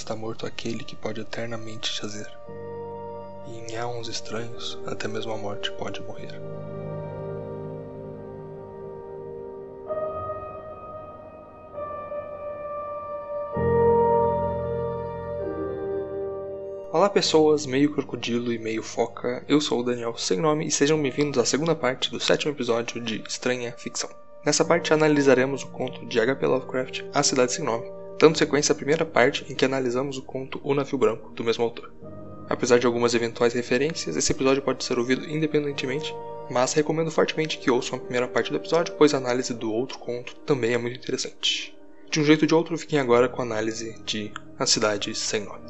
está morto aquele que pode eternamente jazer. E em almas estranhos, até mesmo a morte pode morrer. Olá pessoas, meio crocodilo e meio foca, eu sou o Daniel Sem Nome e sejam bem-vindos à segunda parte do sétimo episódio de Estranha Ficção. Nessa parte analisaremos o conto de H.P. Lovecraft, A Cidade Sem Nome, dando sequência à primeira parte em que analisamos o conto O Navio Branco, do mesmo autor. Apesar de algumas eventuais referências, esse episódio pode ser ouvido independentemente, mas recomendo fortemente que ouçam a primeira parte do episódio, pois a análise do outro conto também é muito interessante. De um jeito ou de outro, fiquem agora com a análise de A Cidade Sem Nome.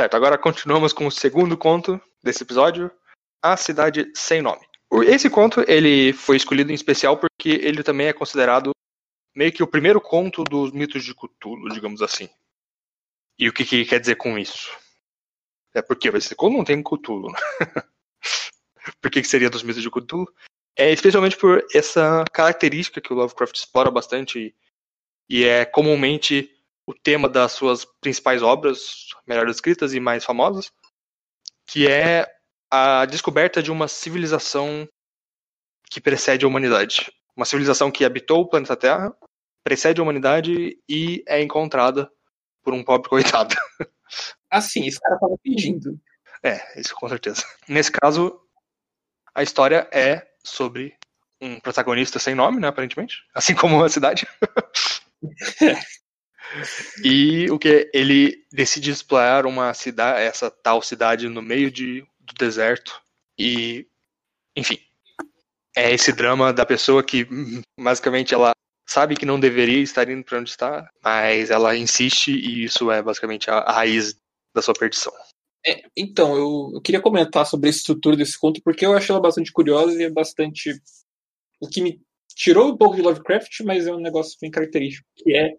Certo, agora continuamos com o segundo conto desse episódio, A Cidade Sem Nome. Esse conto ele foi escolhido em especial porque ele também é considerado meio que o primeiro conto dos mitos de Cthulhu, digamos assim. E o que, que quer dizer com isso? É porque esse conto não tem Cthulhu. Né? por que, que seria dos mitos de Cthulhu? É especialmente por essa característica que o Lovecraft explora bastante e é comumente o tema das suas principais obras, melhor escritas e mais famosas, que é a descoberta de uma civilização que precede a humanidade. Uma civilização que habitou o planeta Terra, precede a humanidade e é encontrada por um pobre coitado. Assim, esse cara tava pedindo. É, isso com certeza. Nesse caso, a história é sobre um protagonista sem nome, né, aparentemente. Assim como a cidade. E o que ele decide explorar uma cidade, essa tal cidade no meio de, do deserto. E, enfim, é esse drama da pessoa que basicamente ela sabe que não deveria estar indo para onde está, mas ela insiste e isso é basicamente a, a raiz da sua perdição. É, então, eu, eu, queria comentar sobre a estrutura desse conto porque eu achei ela bastante curiosa e é bastante. O que me tirou um pouco de Lovecraft, mas é um negócio bem característico, que é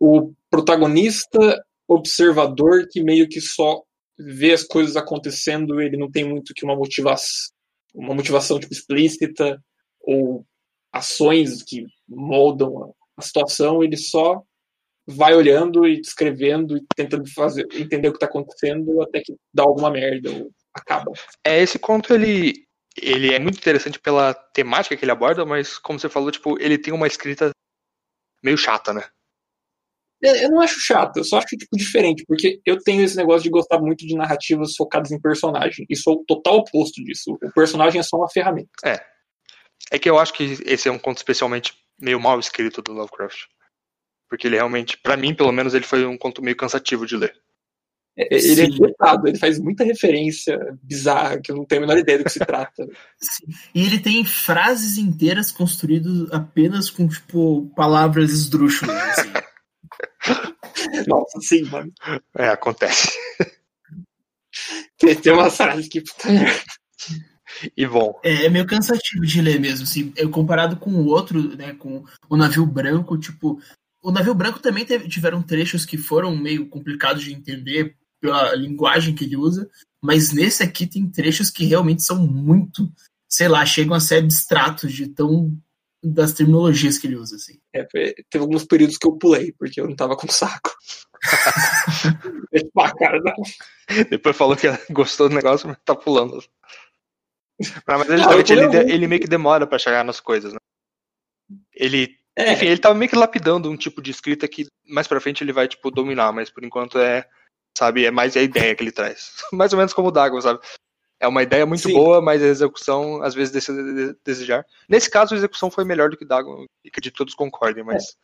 o protagonista observador que meio que só vê as coisas acontecendo, ele não tem muito que uma motivação, uma motivação tipo, explícita ou ações que moldam a situação, ele só vai olhando e descrevendo e tentando fazer entender o que está acontecendo até que dá alguma merda ou acaba. É esse conto ele ele é muito interessante pela temática que ele aborda, mas como você falou, tipo, ele tem uma escrita meio chata, né? Eu não acho chato, eu só acho tipo diferente, porque eu tenho esse negócio de gostar muito de narrativas focadas em personagem, e sou o total oposto disso. O personagem é só uma ferramenta. É. É que eu acho que esse é um conto especialmente meio mal escrito do Lovecraft. Porque ele realmente, para mim, pelo menos, ele foi um conto meio cansativo de ler. É, ele é Sim. é diretado, ele faz muita referência bizarra que eu não tenho a menor ideia do que se trata. Sim. E ele tem frases inteiras construídas apenas com, tipo, palavras esdrúxulas, assim. Nossa, sim, mano. É, acontece. Tem, tem uma frase que puta E bom. É, é, meio cansativo de ler mesmo, assim, comparado com o outro, né, com o navio branco, tipo, o navio branco também teve, tiveram trechos que foram meio complicados de entender pela linguagem que ele usa, mas nesse aqui tem trechos que realmente são muito, sei lá, chegam a ser abstratos de tão das terminologias que ele usa, assim. É, teve alguns períodos que eu pulei, porque eu não tava com saco. cara, não. Depois falou que gostou do negócio, mas tá pulando. Mas ele, ah, ele, ele, meio que demora para chegar nas coisas, né? Ele. É. Enfim, ele tava meio que lapidando um tipo de escrita que mais pra frente ele vai, tipo, dominar, mas por enquanto é. Sabe, é mais a ideia que ele traz. mais ou menos como o Dagon, sabe? É uma ideia muito Sim. boa, mas a execução às vezes deixa de desejar. Nesse caso, a execução foi melhor do que Dagon, e acredito que todos concordem, mas.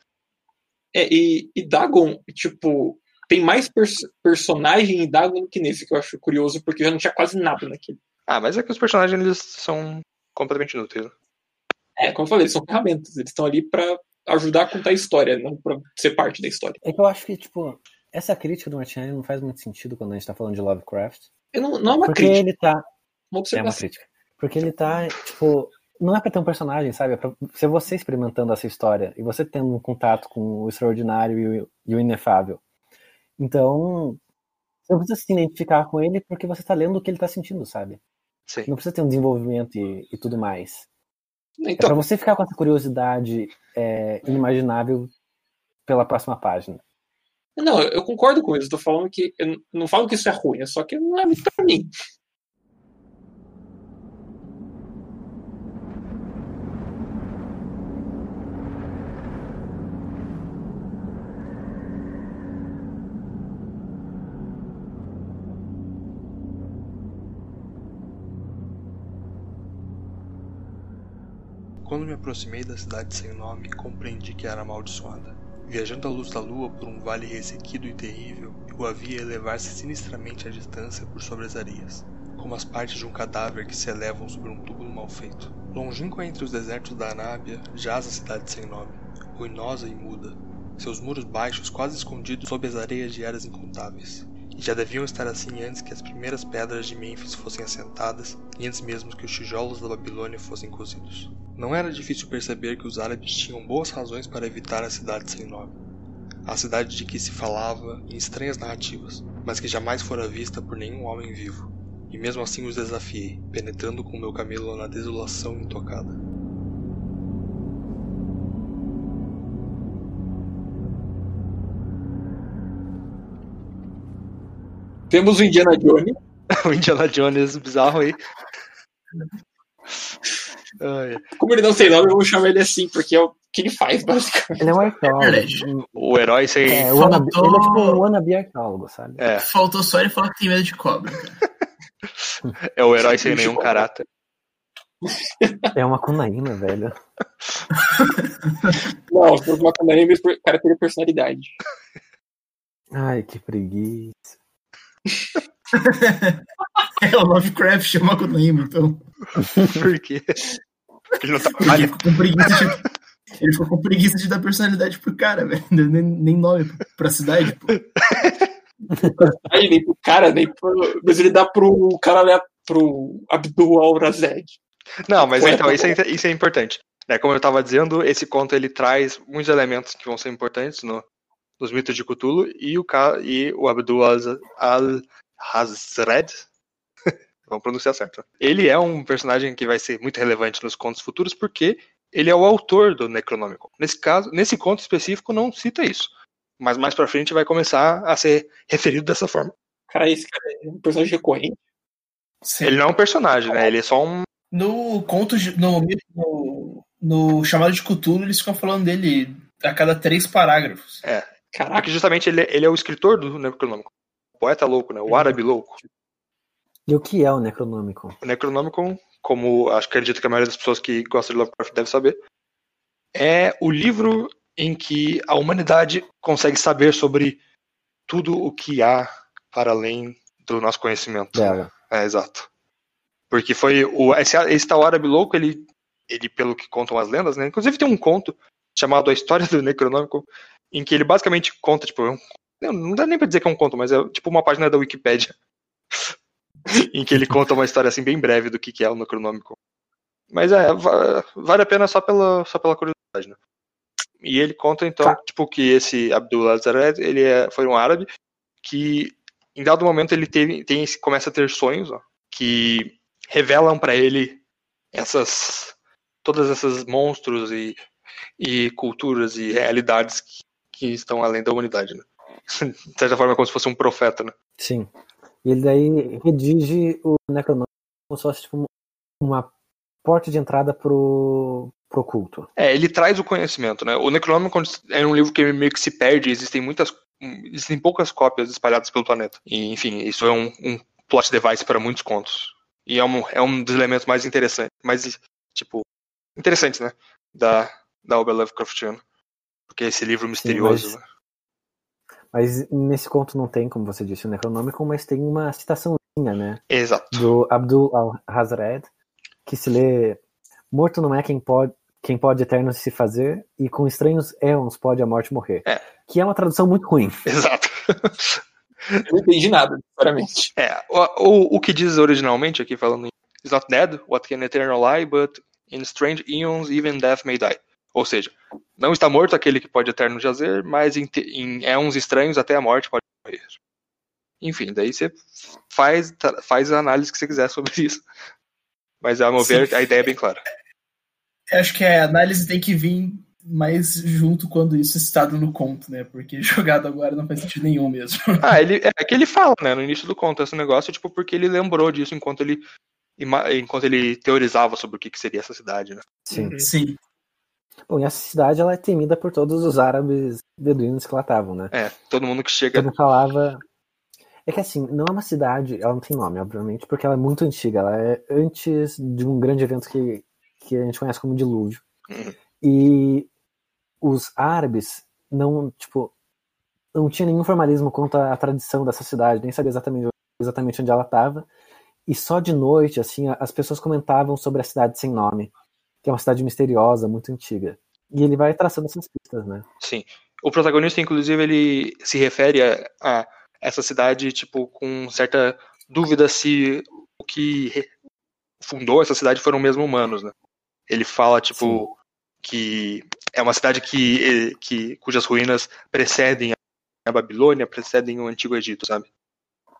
É, é e, e Dagon, tipo, tem mais pers personagem em Dagon do que nesse, que eu acho curioso, porque já não tinha quase nada naquele. Ah, mas é que os personagens eles são completamente inúteis. É, como eu falei, eles são ferramentas, eles estão ali para ajudar a contar a história, não para ser parte da história. É que eu acho que, tipo, essa crítica do Martinelli não faz muito sentido quando a gente tá falando de Lovecraft. Não, não, é uma Porque crítica. ele tá. Uma é uma crítica. Porque ele tá, tipo, não é pra ter um personagem, sabe? É pra ser você experimentando essa história e você tendo um contato com o extraordinário e o, inefável. Então, Você não precisa se identificar com ele porque você tá lendo o que ele tá sentindo, sabe? Sim. Não precisa ter um desenvolvimento e, e tudo mais. É Então, pra você ficar com essa curiosidade é, inimaginável pela próxima página. Não, eu concordo com isso. Tô falando que. Eu não- falo que isso é ruim, é só que não é muito pra mim. Quando me aproximei da cidade sem nome, compreendi que era amaldiçoada. Viajando à luz da lua por um vale ressequido e terrível, eu a elevar-se sinistramente à distância por sobre as areias, como as partes de um cadáver que se elevam sobre um túmulo mal feito. Longínqua entre os desertos da Anábia, jaz a cidade sem nome, ruinosa e muda, seus muros baixos quase escondidos sob as areias de eras incontáveis. E já deviam estar assim antes que as primeiras pedras de Mênfis fossem assentadas e antes mesmo que os tijolos da Babilônia fossem cozidos. Não era difícil perceber que os árabes tinham boas razões para evitar a cidade sem nome. A cidade de que se falava em estranhas narrativas, mas que jamais fora vista por nenhum homem vivo. E mesmo assim os desafiei, penetrando com meu camelo na desolação intocada. Temos o Indiana Jones. o Indiana Jones bizarro aí. Como ele não tem nome, eu vou chamar ele assim, porque é o que ele faz, basicamente. Ele é um arqueólogo. Verdade. o herói sem. É, Faltou- ele é tipo um wannabe arqueólogo, sabe? É, Faltou só ele falar que tem medo de cobra, é o herói sem nenhum caráter. É uma cunaína, velho. Não, se fosse uma Kanaíma, o cara teria personalidade. Ai, que preguiça. É, o Lovecraft é uma Konohima, então. Por quê? Ele não Porque trabalha. ele ficou com preguiça de, ele ficou com preguiça de dar personalidade pro cara, velho. Nem, nem nome pra cidade, pô. Aí nem pro cara, nem pro. Mas ele dá pro cara lá, pro Abdul Al-Razed. Não, mas Ué, então, tá isso é, isso é importante. Né, como eu estava dizendo, esse conto ele traz muitos elementos que vão ser importantes no, nos mitos de Cthulhu e o, e o Abdul al-Hazred, vamos pronunciar certo. Ele é um personagem que vai ser muito relevante nos contos futuros porque ele é o autor do Necronômico. Nesse caso, nesse conto específico não cita isso, mas mais pra frente vai começar a ser referido dessa forma. Cara, esse cara é um personagem recorrente. Ele não é um personagem, né? Ele é só um No conto, de- no, no, no chamado de Cthulhu, eles ficam falando dele a cada três parágrafos. Caraca, Porque justamente ele, ele é o escritor do Necronômico. O poeta louco, né? O árabe louco. E o que é o Necronômico? O Necronômico, como acho que acredito que a maioria das pessoas que gostam de Lovecraft deve saber, é o livro em que a humanidade consegue saber sobre tudo o que há para além do nosso conhecimento. Dela. É, exato. Porque foi o esse, esse tal árabe louco, ele, ele pelo que contam as lendas, né? Inclusive tem um conto chamado A História do Necronômico, em que ele basicamente conta, tipo, é um- não, dá nem pra dizer que é um conto, mas é tipo uma página da Wikipédia. em que ele conta uma história assim bem breve do que, que é o Necronômico. Mas é, va- vale a pena só pela, só pela curiosidade, né? E ele conta então, Tá. tipo, que esse Abdul Azared, ele é, foi um árabe que em dado momento ele teve, tem, começa a ter sonhos, ó, que revelam pra ele essas todas essas monstros e, e culturas e realidades que, que estão além da humanidade, né? De certa forma é como se fosse um profeta, né? Sim. E ele daí redige o Necronômico como se fosse tipo, uma porta de entrada pro, pro culto. É, ele traz o conhecimento, né? O Necronômico é um livro que meio que se perde, existem muitas existem poucas cópias espalhadas pelo planeta. E, enfim, isso é um, um plot device para muitos contos. E é um, é um dos elementos mais interessantes, mais, tipo, interessantes, né? Da, da obra Lovecraftiana. Porque é esse livro misterioso, mas- né? Mas nesse conto não tem, como você disse, o Necronômico, mas tem uma citaçãozinha, né? Exato. Do Abdul al-Hazred, que se lê Morto não é quem pode, quem pode eterno se fazer, e com estranhos éons pode a morte morrer. É. Que é uma tradução muito ruim. Exato. eu não entendi nada, sinceramente. É, o, o, o que diz originalmente aqui falando em Is not dead, what can eternal lie, but in strange eons even death may die. Ou seja, não está morto aquele que pode eterno jazer, mas em, em éons estranhos até a morte pode morrer. Enfim, daí você faz, faz a análise que você quiser sobre isso. Mas, a meu Sim. ver, a ideia é bem clara. Eu acho que a análise tem que vir mais junto quando isso é citado no conto, né? Porque jogado agora não faz sentido nenhum mesmo. Ah, ele, é que ele fala, né, no início do conto, esse negócio, tipo, porque ele lembrou disso enquanto ele, enquanto ele teorizava sobre o que, que seria essa cidade, né? Sim. Sim. Bom, e essa cidade ela é temida por todos os árabes beduínos que lá estavam, né? É, todo mundo que chega. Todo falava. É que assim, não é uma cidade, ela não tem nome, obviamente, porque ela é muito antiga. Ela é antes de um grande evento que, que a gente conhece como dilúvio. Uhum. E os árabes não, tipo, não tinha nenhum formalismo quanto à tradição dessa cidade, nem sabia exatamente, exatamente onde ela estava. E só de noite, assim, as pessoas comentavam sobre a cidade sem nome, que é uma cidade misteriosa, muito antiga. E ele vai traçando essas pistas, né? Sim. O protagonista, inclusive, ele se refere a, a essa cidade, tipo, com certa dúvida se o que fundou essa cidade foram mesmo humanos, né? Ele fala, tipo, que é uma cidade que, que cujas ruínas precedem a Babilônia, precedem o Antigo Egito, sabe?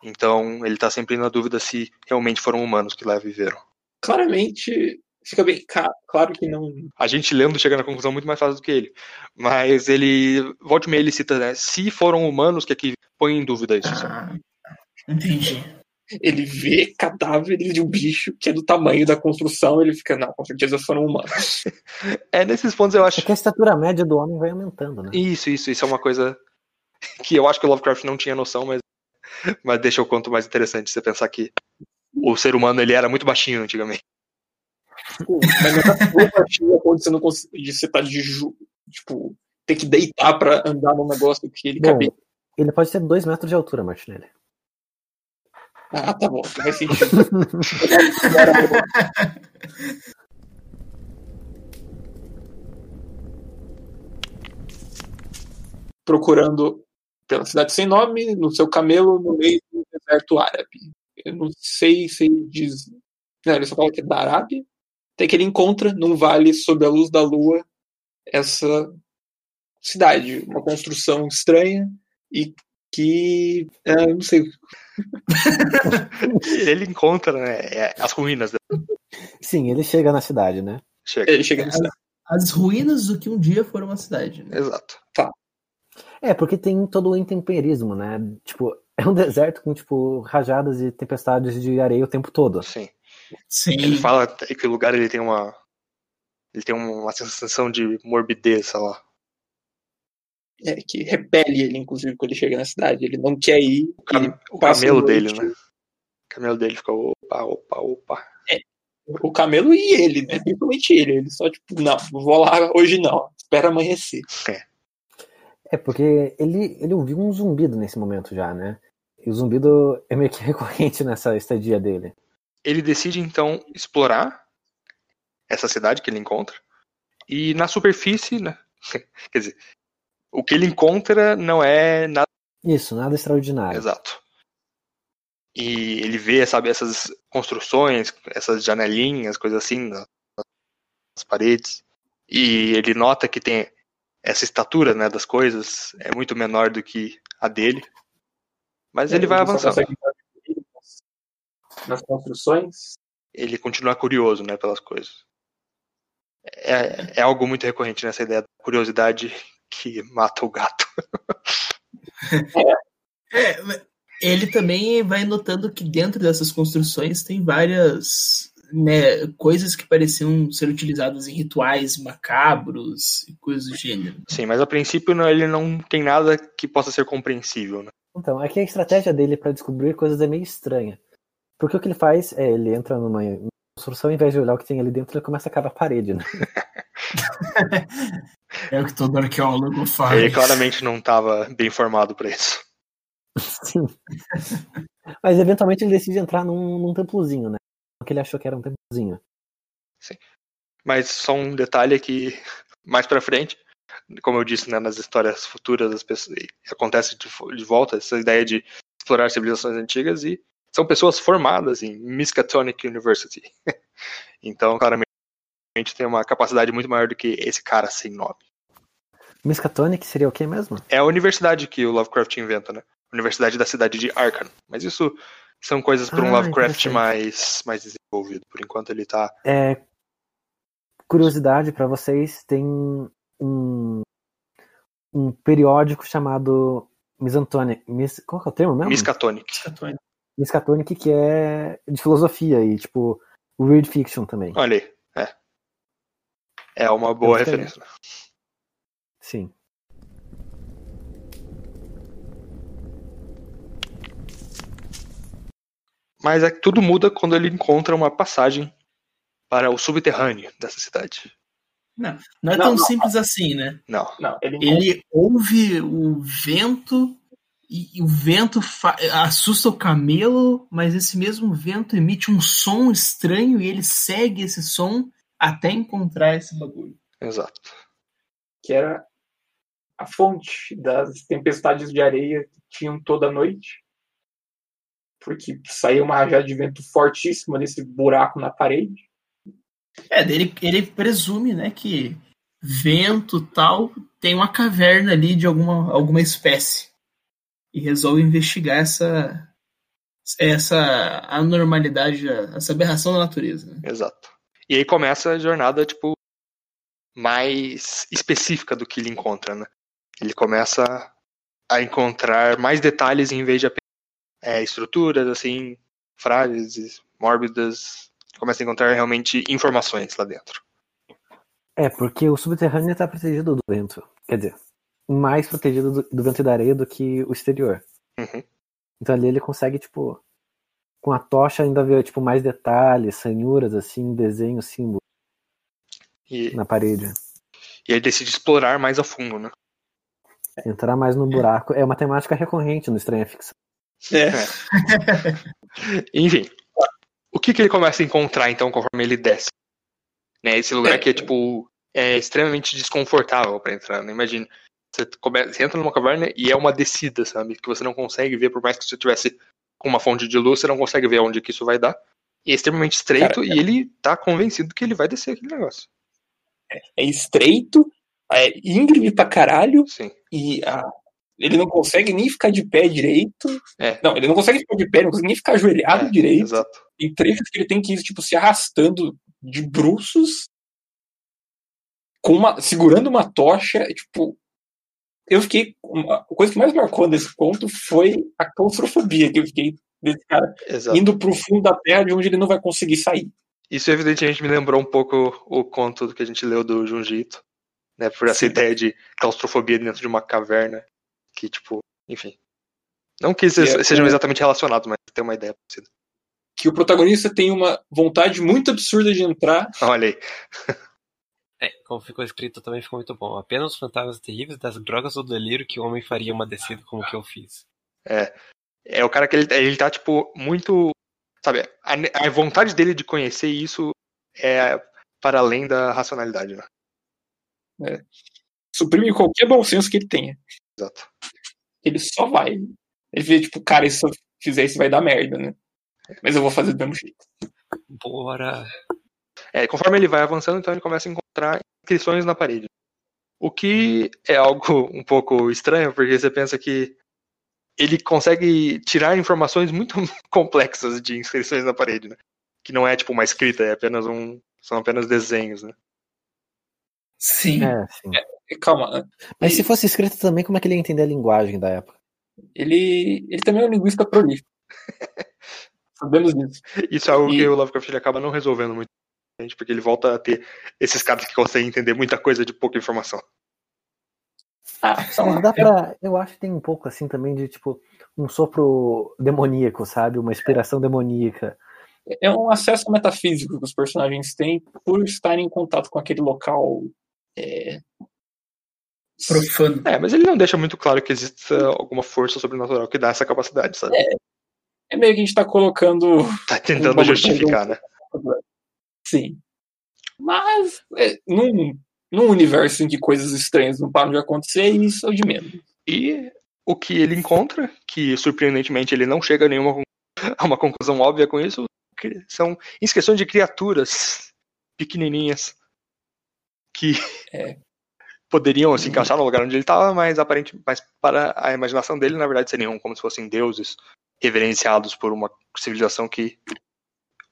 Então, ele tá sempre na dúvida se realmente foram humanos que lá viveram. Claramente, fica bem claro que não. A gente lendo chega na conclusão muito mais fácil do que ele. Mas ele, volte meia, ele cita, né? Se foram humanos que aqui põe em dúvida isso. Ah, entendi. Ele vê cadáveres de um bicho que é do tamanho da construção, ele fica, não, com certeza foram humanos. É, nesses pontos eu É acho. que a estatura média do homem vai aumentando, né? Isso, isso, isso é uma coisa que eu acho que o Lovecraft não tinha noção, mas, mas deixa o conto mais interessante você pensar que o ser humano ele era muito baixinho antigamente. Tipo, Mas não é quando você não consegue. Você tá de ju... Tipo, ter que deitar pra andar num negócio que ele Bom, cabe. ele pode ter dois metros de altura, Martinelli. Ah, tá bom, faz sentido. Procurando pela cidade sem nome, no seu camelo, no meio do deserto árabe. Eu não sei se ele diz. Não, ele só fala que é da Arábia. Até que ele encontra num vale sob a luz da lua essa cidade, uma construção estranha e que. é, não sei. Ele encontra né, é, as ruínas. Sim, ele chega na cidade, né? Chega. Ele chega na cidade. As ruínas do que um dia foram uma cidade. Né? Exato. É, porque tem todo o intemperismo, né? Tipo, é um deserto com, tipo, rajadas e tempestades de areia o tempo todo. Sim. Sim. Ele fala até que o lugar ele tem uma. Ele tem uma sensação de morbidez, sei lá. É, que repele ele, inclusive, quando ele chega na cidade. Ele não quer ir. O, cam- o camelo dele, né? O camelo dele fica opa, opa, opa. O camelo e ele, né? Principalmente ele. Ele só, tipo, não, não vou lá hoje não. Espera amanhecer. É, porque ele, ele ouviu um zumbido nesse momento já, né? E o zumbido é meio que recorrente nessa estadia dele. Ele decide então explorar essa cidade que ele encontra. E na superfície, né? Quer dizer, o que ele encontra não é nada Isso, nada extraordinário. exato. E ele vê, sabe, essas construções, essas janelinhas, coisas assim, na- nas paredes. E ele nota que tem essa estatura, né, das coisas é muito menor do que a dele. Mas ele vai só avançando. consegue Nas construções. ele continua curioso, né, pelas coisas. É, é algo muito recorrente nessa ideia da curiosidade que mata o gato. É, ele também vai notando que dentro dessas construções tem várias né, coisas que pareciam ser utilizadas em rituais macabros e coisas do gênero. Sim, mas a princípio não- ele não tem nada que possa ser compreensível, né? Então, é que a estratégia dele para descobrir coisas é meio estranha. Porque o que ele faz é, ele entra numa construção, ao invés de olhar o que tem ali dentro, ele começa a cavar a parede, né? É o que todo arqueólogo faz. Ele claramente não estava bem formado para isso. Sim. Mas eventualmente ele decide entrar num, num templozinho, né? Que ele achou que era um templozinho. Mas só um detalhe é que mais pra frente, como eu disse, né, nas histórias futuras das pessoas, acontece de, de volta essa ideia de explorar civilizações antigas e são pessoas formadas em Miskatonic University. então, claramente tem uma capacidade muito maior do que esse cara sem nome. Miskatonic seria o quê mesmo? É a universidade que o Lovecraft inventa, né? Universidade da cidade de Arkham. Mas isso são coisas para um Ah, Lovecraft mais, mais desenvolvido. Por enquanto ele tá. É, curiosidade para vocês, tem um, um periódico chamado Misantonic. Mis, qual que é o termo mesmo? Miskatonic. Miskatonic, que é de filosofia e, tipo, weird fiction também. Olha aí. É. É uma boa referência. né? Sim. Mas é que tudo muda quando ele encontra uma passagem para o subterrâneo dessa cidade. Não é Não, tão não. simples assim, né? Não. Não, ele, encontra- Ele ouve o vento e, e o vento assusta o camelo, mas esse mesmo vento emite um som estranho e ele segue esse som até encontrar esse bagulho. Exato. que era a fonte das tempestades de areia que tinham toda noite. Porque saía uma rajada de vento fortíssima desse buraco na parede. É, dele, ele presume, né, que vento tal tem uma caverna ali de alguma, alguma espécie. E resolve investigar essa essa anormalidade, essa aberração da natureza. né? Exato. E aí começa a jornada, tipo, mais específica do que ele encontra, né? Ele começa a encontrar mais detalhes em vez de apenas é, estruturas, assim, frágeis, mórbidas. Começa a encontrar realmente informações lá dentro. É, porque o subterrâneo está protegido do vento. Quer dizer, mais protegido do, do vento e da areia do que o exterior. Uhum. Então ali ele consegue, tipo, com a tocha ainda ver, tipo, mais detalhes, sanhuras, assim, desenhos, símbolos E, na parede. e aí decide explorar mais a fundo, né? Entrar mais no buraco. É uma temática recorrente no Estranha Ficção. É. Enfim, o que, que ele começa a encontrar então conforme ele desce? Né, esse lugar que é tipo é extremamente desconfortável para entrar. Né? Imagina, você, come- você entra numa caverna e é uma descida, sabe? Que você não consegue ver, por mais que você tivesse com uma fonte de luz, você não consegue ver onde que isso vai dar. E é extremamente estreito Cara, e ele tá convencido que ele vai descer aquele negócio. É estreito, é íngreme pra caralho, Sim. e ah, ele não consegue nem ficar de pé direito. É. Não, ele não consegue ficar de pé, não consegue nem ficar ajoelhado É, direito. Exato. Tem trechos que ele tem que ir, tipo, se arrastando de bruços, com uma, segurando uma tocha, tipo. Eu fiquei. uma- A coisa que mais marcou nesse ponto foi a claustrofobia que eu fiquei desse cara Exato. indo pro fundo da terra de onde ele não vai conseguir sair. Isso evidentemente me lembrou um pouco o conto que a gente leu do Junji Ito, né? Por essa Sim. ideia de claustrofobia dentro de uma caverna, que tipo, enfim. Não que é- se- sejam exatamente relacionados, mas tem uma ideia parecida. Que o protagonista tem uma vontade muito absurda de entrar. Olha aí. É, como ficou escrito também ficou muito bom. Apenas os fantasmas terríveis das drogas do delírio que o homem faria uma descida como que eu fiz. É o cara que ele, ele tá, tipo, muito. Sabe, a, a vontade dele de conhecer isso é para além da racionalidade, né? Suprime qualquer bom senso que ele tenha. Exato. Ele só vai. Ele vê, tipo, cara, se eu fizer isso vai dar merda, né? Mas eu vou fazer do mesmo jeito. Bora. É, conforme ele vai avançando, então ele começa a encontrar inscrições na parede. O que é algo um pouco estranho, porque você pensa que ele consegue tirar informações muito complexas de inscrições na parede, né? Que não é tipo uma escrita, é apenas um. São apenas desenhos, né? Sim. É, sim. Calma, Mas se fosse escrito também, como é que ele ia entender a linguagem da época? ele, ele também é um linguista prolífico. Sabemos disso. Isso é algo E- que o Lovecraft ele acaba não resolvendo muito, porque ele volta a ter esses caras que conseguem entender muita coisa de pouca informação. Ah, Mas dá pra. Eu acho que tem um pouco assim também de tipo um sopro demoníaco, sabe? Uma inspiração demoníaca. é um acesso metafísico que os personagens têm por estarem em contato com aquele local. É, Profano. É, mas ele não deixa muito claro que exista alguma força sobrenatural que dá essa capacidade, sabe? é meio que a gente tá colocando. Tá tentando justificar, né? Sim. Mas, é, num, num universo em que coisas estranhas não param de acontecer, isso é o de menos. E o que ele encontra, que surpreendentemente ele não chega a nenhuma a uma conclusão óbvia com isso, são inscrições de criaturas pequenininhas que É. poderiam se encaixar no lugar onde ele estava, mas mas para a imaginação dele, na verdade, seriam como se fossem deuses reverenciados por uma civilização que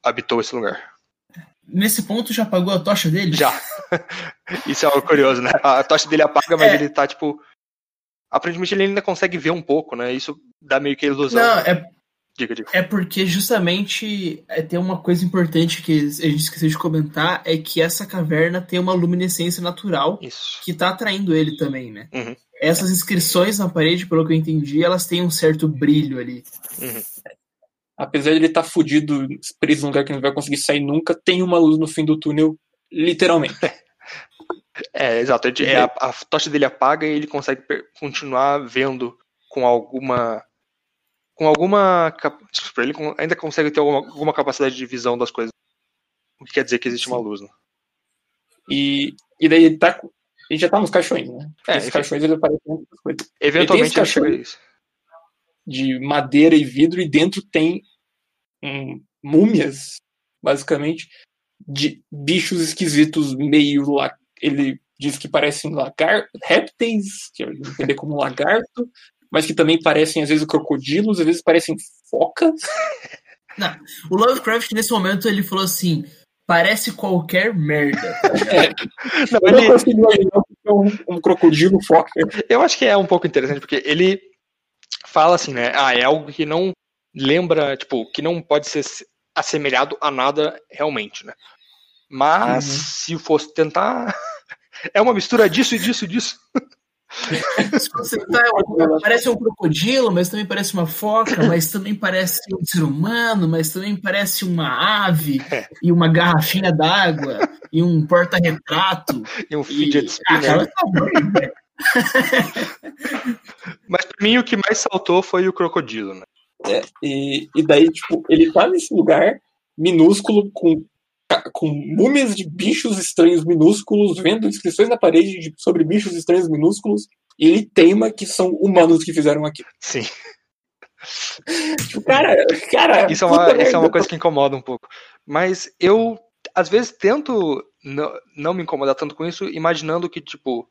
habitou esse lugar. Nesse ponto já apagou a tocha dele? Já. Isso é algo curioso, né? A tocha dele apaga, mas É. ele tá tipo. Aparentemente ele ainda consegue ver um pouco, né? Isso dá meio que a ilusão. Não, é, Diga, diga. é porque justamente é, tem uma coisa importante que a gente esqueceu de comentar, é que essa caverna tem uma luminescência natural Isso. que tá atraindo ele também, né? Uhum. Essas inscrições na parede, pelo que eu entendi, elas têm um certo brilho ali. Uhum. Apesar de ele estar fudido, preso num lugar que não vai conseguir sair nunca, tem uma luz no fim do túnel, literalmente. É, exato. Ele- é, a, a tocha dele apaga e ele consegue continuar vendo com alguma. Com alguma. Desculpa, ele ainda consegue ter alguma, alguma capacidade de visão das coisas. O que quer dizer que existe uma luz, né? E, e daí ele tá. Ele já tá nos caixões, né? É, enfim. caixões eles aparecem coisas. Eventualmente Ele ele chega a isso. De madeira e vidro, e dentro tem hum, múmias, basicamente, de bichos esquisitos, meio lá. Ele diz que parecem lagar répteis, que eu entender como lagarto, mas que também parecem, às vezes, crocodilos, às vezes parecem focas. O Lovecraft, nesse momento, ele falou assim: parece qualquer merda. Não, Eu não ele, consigo imaginar que é um, um crocodilo foca. eu acho que é um pouco interessante, porque ele fala assim, né? Ah, é algo que não lembra, tipo, que não pode ser assemelhado a nada realmente, né? Mas Uhum. se fosse tentar. É uma mistura disso e disso e disso. Se você tá, parece um crocodilo, mas também parece uma foca, mas também parece um ser humano, mas também parece uma ave, e uma garrafinha d'água, e um porta-retrato. E um E... fidget Ah, spinner. cara, tá né? Mas pra mim o que mais saltou foi o crocodilo, né? E, e daí, tipo, ele tá nesse lugar minúsculo com, com múmias de bichos estranhos minúsculos, vendo inscrições na parede de- sobre bichos estranhos minúsculos, e ele teima que são humanos que fizeram aquilo. Sim. Tipo, cara, cara. Isso é, uma, isso é uma coisa que incomoda um pouco. Mas eu, às vezes, tento não, não me incomodar tanto com isso, imaginando que, tipo,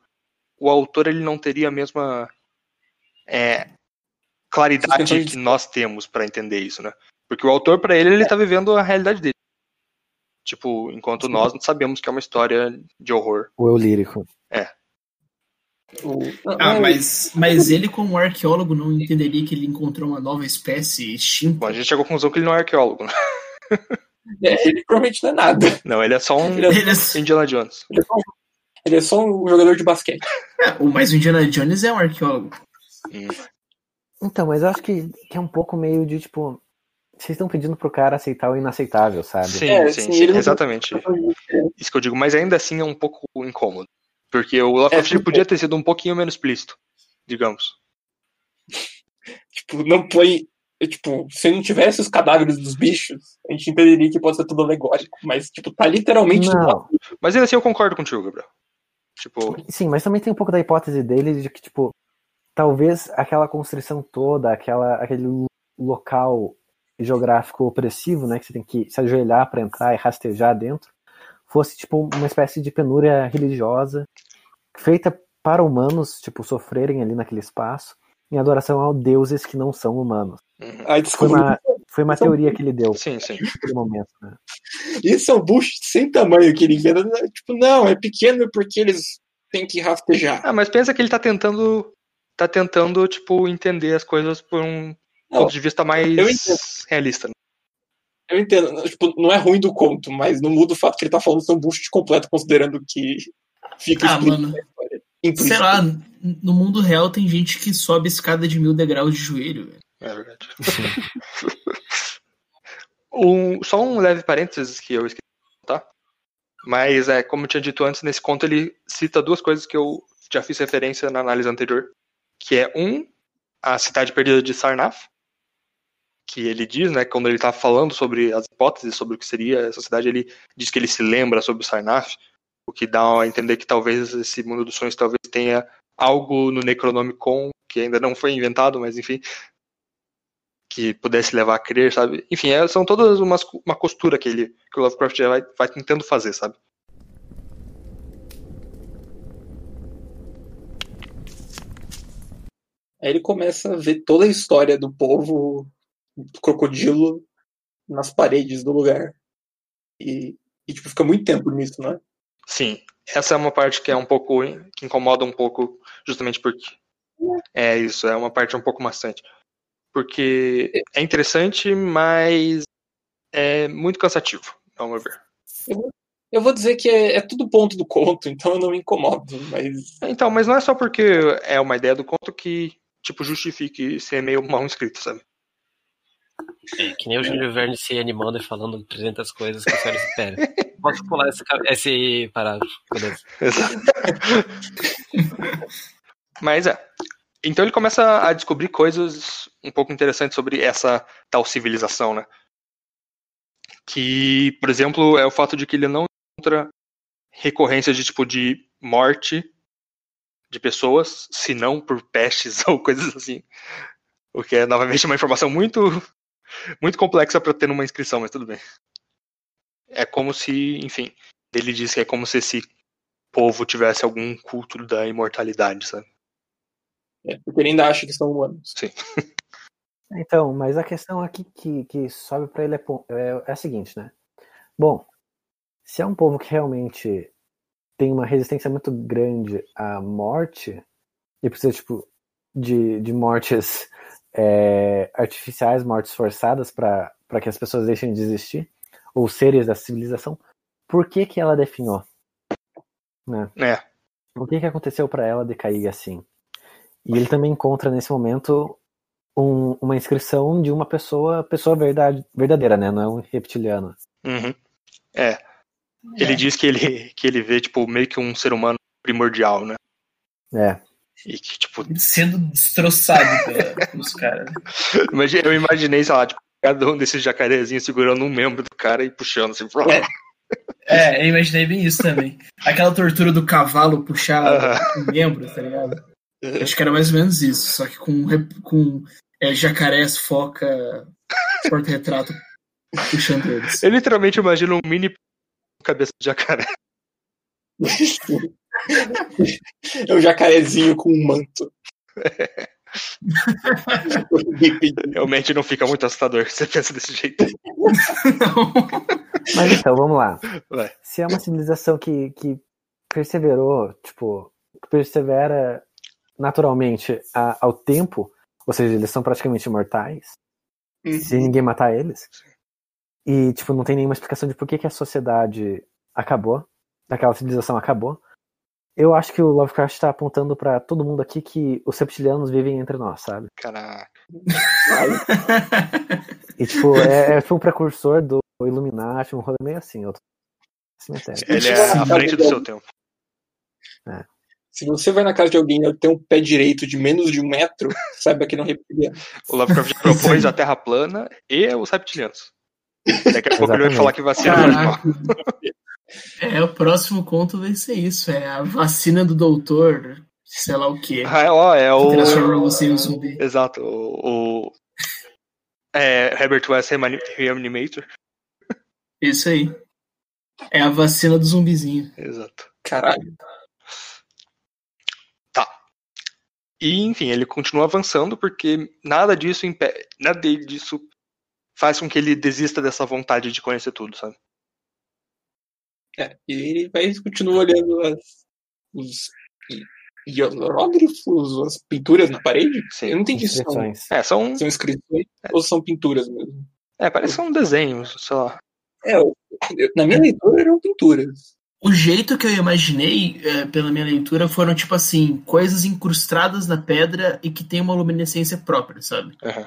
o autor ele não teria a mesma é, claridade que nós temos pra entender isso, né? Porque o autor, pra ele, ele tá vivendo a realidade dele. Tipo, enquanto nós não sabemos que é uma história de horror. O eu lírico. O- Ah, mas, mas ele, como arqueólogo, não entenderia que ele encontrou uma nova espécie Bom, extinta. a gente chegou à conclusão que ele não é arqueólogo. Né? é, ele provavelmente não é nada. Não, ele é só um Ele é, é- Indiana Jones. ele é só, ele é só um jogador de basquete. É, o- mas o Indiana Jones é um arqueólogo. Então, mas eu acho que, que é um pouco meio de tipo. Vocês estão pedindo pro cara aceitar o inaceitável, sabe? Sim, É, sim, sim, não- exatamente. Isso que eu digo, mas ainda assim é um pouco incômodo. Porque o Lovecraft É, porque- podia ter sido um pouquinho menos explícito, digamos. Tipo, não põe. é, Tipo, se não tivesse os cadáveres dos bichos, a gente entenderia que pode ser tudo alegórico. Mas, tipo, tá literalmente. Não, Mas ainda assim eu concordo contigo, Gabriel. Tipo, sim, mas também tem um pouco da hipótese dele de que, tipo, talvez aquela construção toda, aquela, aquele lo- local geográfico opressivo, né, que você tem que se ajoelhar para entrar e rastejar dentro, fosse, tipo, uma espécie de penúria religiosa feita para humanos, tipo, sofrerem ali naquele espaço, em adoração a deuses que não são humanos. uhum. Ai, Foi desculpa. uma, foi uma teoria que ele deu sim, sim. naquele momento, né? Isso é um bullshit sem tamanho que ele inventa. Tipo, não, é pequeno porque eles têm que rastejar. Ah, mas pensa que ele tá tentando. Tá tentando, tipo, entender as coisas por um Não, ponto de vista mais realista. né? Eu entendo, não, tipo, não é ruim do conto, mas não muda o fato que ele tá falando ser um bullshit completo, considerando que fica Ah, mano. Sei lá, no mundo real tem gente que sobe escada de mil degraus de joelho. velho. É verdade. Um- só um leve parênteses que eu esqueci de contar. Mas, é, como eu tinha dito antes, nesse conto ele cita duas coisas que eu já fiz referência na análise anterior. Que é, um, a cidade perdida de Sarnath. Que ele diz, né, quando ele está falando sobre as hipóteses, sobre o que seria essa cidade, ele diz que ele se lembra sobre Sarnath. O que dá a entender que talvez esse mundo dos sonhos talvez tenha algo no Necronomicon que ainda não foi inventado, mas enfim, que pudesse levar a crer, sabe? Enfim, é- são todas umas, uma costura que, ele, que o Lovecraft vai, vai tentando fazer, sabe? Aí ele começa a ver toda a história do povo do crocodilo nas paredes do lugar. E, e tipo, fica muito tempo nisso, né? Sim, essa é uma parte que é um pouco que incomoda um pouco, justamente porque é isso, é uma parte um pouco maçante. Porque é interessante, mas é muito cansativo, ao meu ver. Eu vou dizer que é, é, tudo ponto do conto, então eu não me incomodo, mas. Então, mas não é só porque é uma ideia do conto que, tipo, justifique ser meio mal escrito, sabe? É, que nem o Júlio Verne se animando e falando 300 coisas que a senhora espera. Posso pular esse, esse parágrafo, beleza. Exato. Mas é. Então ele começa a descobrir coisas um pouco interessantes sobre essa tal civilização, né? Que, por exemplo, é o fato de que ele não encontra recorrência de tipo de morte de pessoas, se não por pestes ou coisas assim. O que é novamente uma informação muito muito complexa para ter numa inscrição, mas tudo bem. É como se, enfim, ele diz que é como se esse povo tivesse algum culto da imortalidade, sabe? É, porque ele ainda acha que são humanos. Sim. Então, mas a questão aqui que, que sobe para ele é, é, é a seguinte, né? Bom, se é um povo que realmente tem uma resistência muito grande à morte e precisa tipo de, de mortes é, artificiais, mortes forçadas para que as pessoas deixem de existir ou seres da civilização, por que que ela definhou? Né? É. O que que aconteceu para ela decair assim? E ele também encontra nesse momento um, uma inscrição de uma pessoa, pessoa verdade, verdadeira, né? Não é um reptiliano. Uhum. É. Ele é. diz que ele, que ele vê, tipo, meio que um ser humano primordial, né? É. E que, tipo. Sendo destroçado pelos caras. Eu imaginei, sei lá, tipo, cada um desses jacarezinhos segurando um membro do cara e puxando assim. É. É, eu imaginei bem isso também. Aquela tortura do cavalo puxar uh -huh. um membro, tá ligado? Acho que era mais ou menos isso, só que com, com é, jacarés, foca, porta-retrato puxando eles. Eu literalmente imagino um mini cabeça de jacaré. é um jacarezinho com um manto. Realmente não fica muito assustador se você pensa desse jeito. Mas então, vamos lá. Vai. Se é uma civilização que, que perseverou, tipo, persevera naturalmente a, ao tempo, ou seja, eles são praticamente imortais, uhum. se ninguém matar eles, e, tipo, não tem nenhuma explicação de por que, que a sociedade acabou, aquela civilização acabou, eu acho que o Lovecraft está apontando para todo mundo aqui que os reptilianos vivem entre nós, sabe? Caraca. e tipo, é, é tipo um precursor do Illuminati, um rolê meio assim. Outro cemitério. Ele é à frente do seu tempo. É. Se você vai na casa de alguém e tem um pé direito de menos de um metro, saiba que não é reptiliano. O Lovecraft propôs a Terra plana e os reptilianos. Daqui a pouco ele vai falar que vacina Caraca. É, o próximo conto vai ser isso. É a vacina do doutor, sei lá o quê. Ah, é, ó, é o. Transforma você em um zumbi. Exato. O. o... É, Herbert West Reanimator. Isso aí. É a vacina do zumbizinho. Exato. Caralho. Tá. E, enfim, ele continua avançando porque nada disso impede. Nada disso faz com que ele desista dessa vontade de conhecer tudo, sabe? É, e ele vai continuar olhando as, os hieróglifos, as pinturas na parede? Sim, eu não entendi se são, é, são... são inscrições é. ou são pinturas mesmo. É, parece um desenho, sei lá. É, eu, na minha leitura eram pinturas. O jeito que eu imaginei, é, pela minha leitura, foram tipo assim, coisas incrustadas na pedra e que tem uma luminescência própria, sabe? Uhum.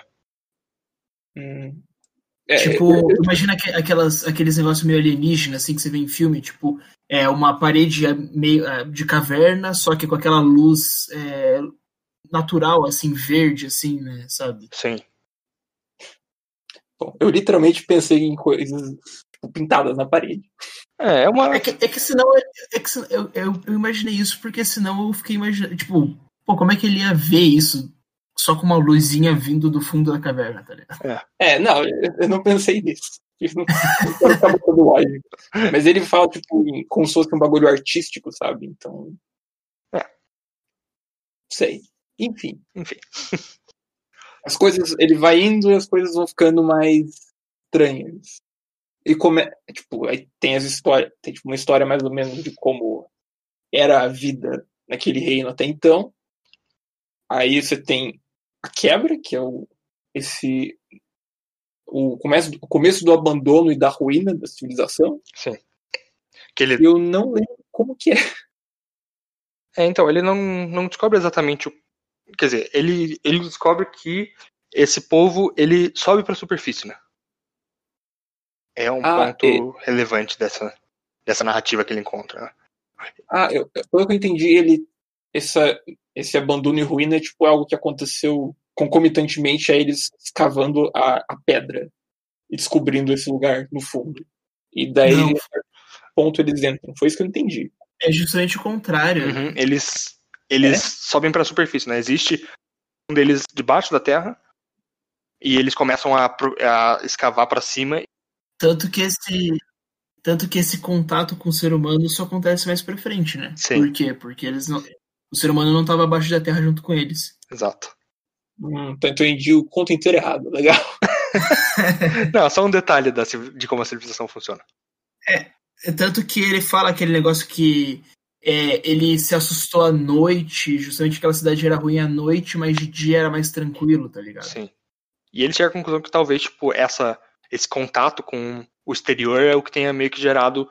Hum. É, tipo, é, é, imagina aquelas, aqueles negócios meio alienígenas, assim, que você vê em filme, tipo, é uma parede meio de caverna, só que com aquela luz é, natural, assim, verde, assim, né, sabe? Sim. Bom, eu literalmente pensei em coisas tipo, pintadas na parede. É, é uma. É que, é que senão. É que, eu, eu, eu imaginei isso porque senão eu fiquei imaginando. Tipo, pô, como é que ele ia ver isso só com uma luzinha vindo do fundo da caverna, tá ligado? É, é não, eu não pensei nisso. Não. Mas ele fala, tipo, como se fosse um bagulho artístico, sabe? Então. É. Sei. Enfim. Enfim. As coisas. Ele vai indo e as coisas vão ficando mais estranhas. E como é, tipo, aí tem as histórias, tem tipo, uma história mais ou menos de como era a vida naquele reino até então. Aí você tem a quebra, que é o esse o começo, o começo do abandono e da ruína da civilização. Sim. Que ele... Eu não lembro como que é. É, então, ele não, não descobre exatamente o. Quer dizer, ele, ele descobre que esse povo ele sobe para a superfície, né? É um Ah, ponto e- relevante dessa, dessa narrativa que ele encontra. Né? Ah, eu, pelo que eu entendi, ele essa, esse abandono e ruína é tipo algo que aconteceu concomitantemente a eles escavando a, a pedra e descobrindo esse lugar no fundo. E daí, Não. ponto, eles entram. Foi isso que eu entendi. É justamente o contrário. Uhum, Eles, eles sobem para a superfície, né? Existe um deles debaixo da terra e eles começam a, a escavar para cima. Tanto que esse. Tanto que esse contato com o ser humano só acontece mais pra frente, né? Sim. Por quê? Porque eles não. O ser humano não estava abaixo da terra junto com eles. Exato. Hum, então eu entendi o conto inteiro errado. Legal. Não, só um detalhe da, de como a civilização funciona. É Tanto que ele fala aquele negócio que é, ele se assustou à noite, justamente aquela cidade era ruim à noite, mas de dia era mais tranquilo, tá ligado? Sim. E ele chega à conclusão que talvez, tipo, essa, esse contato com o exterior é o que tenha meio que gerado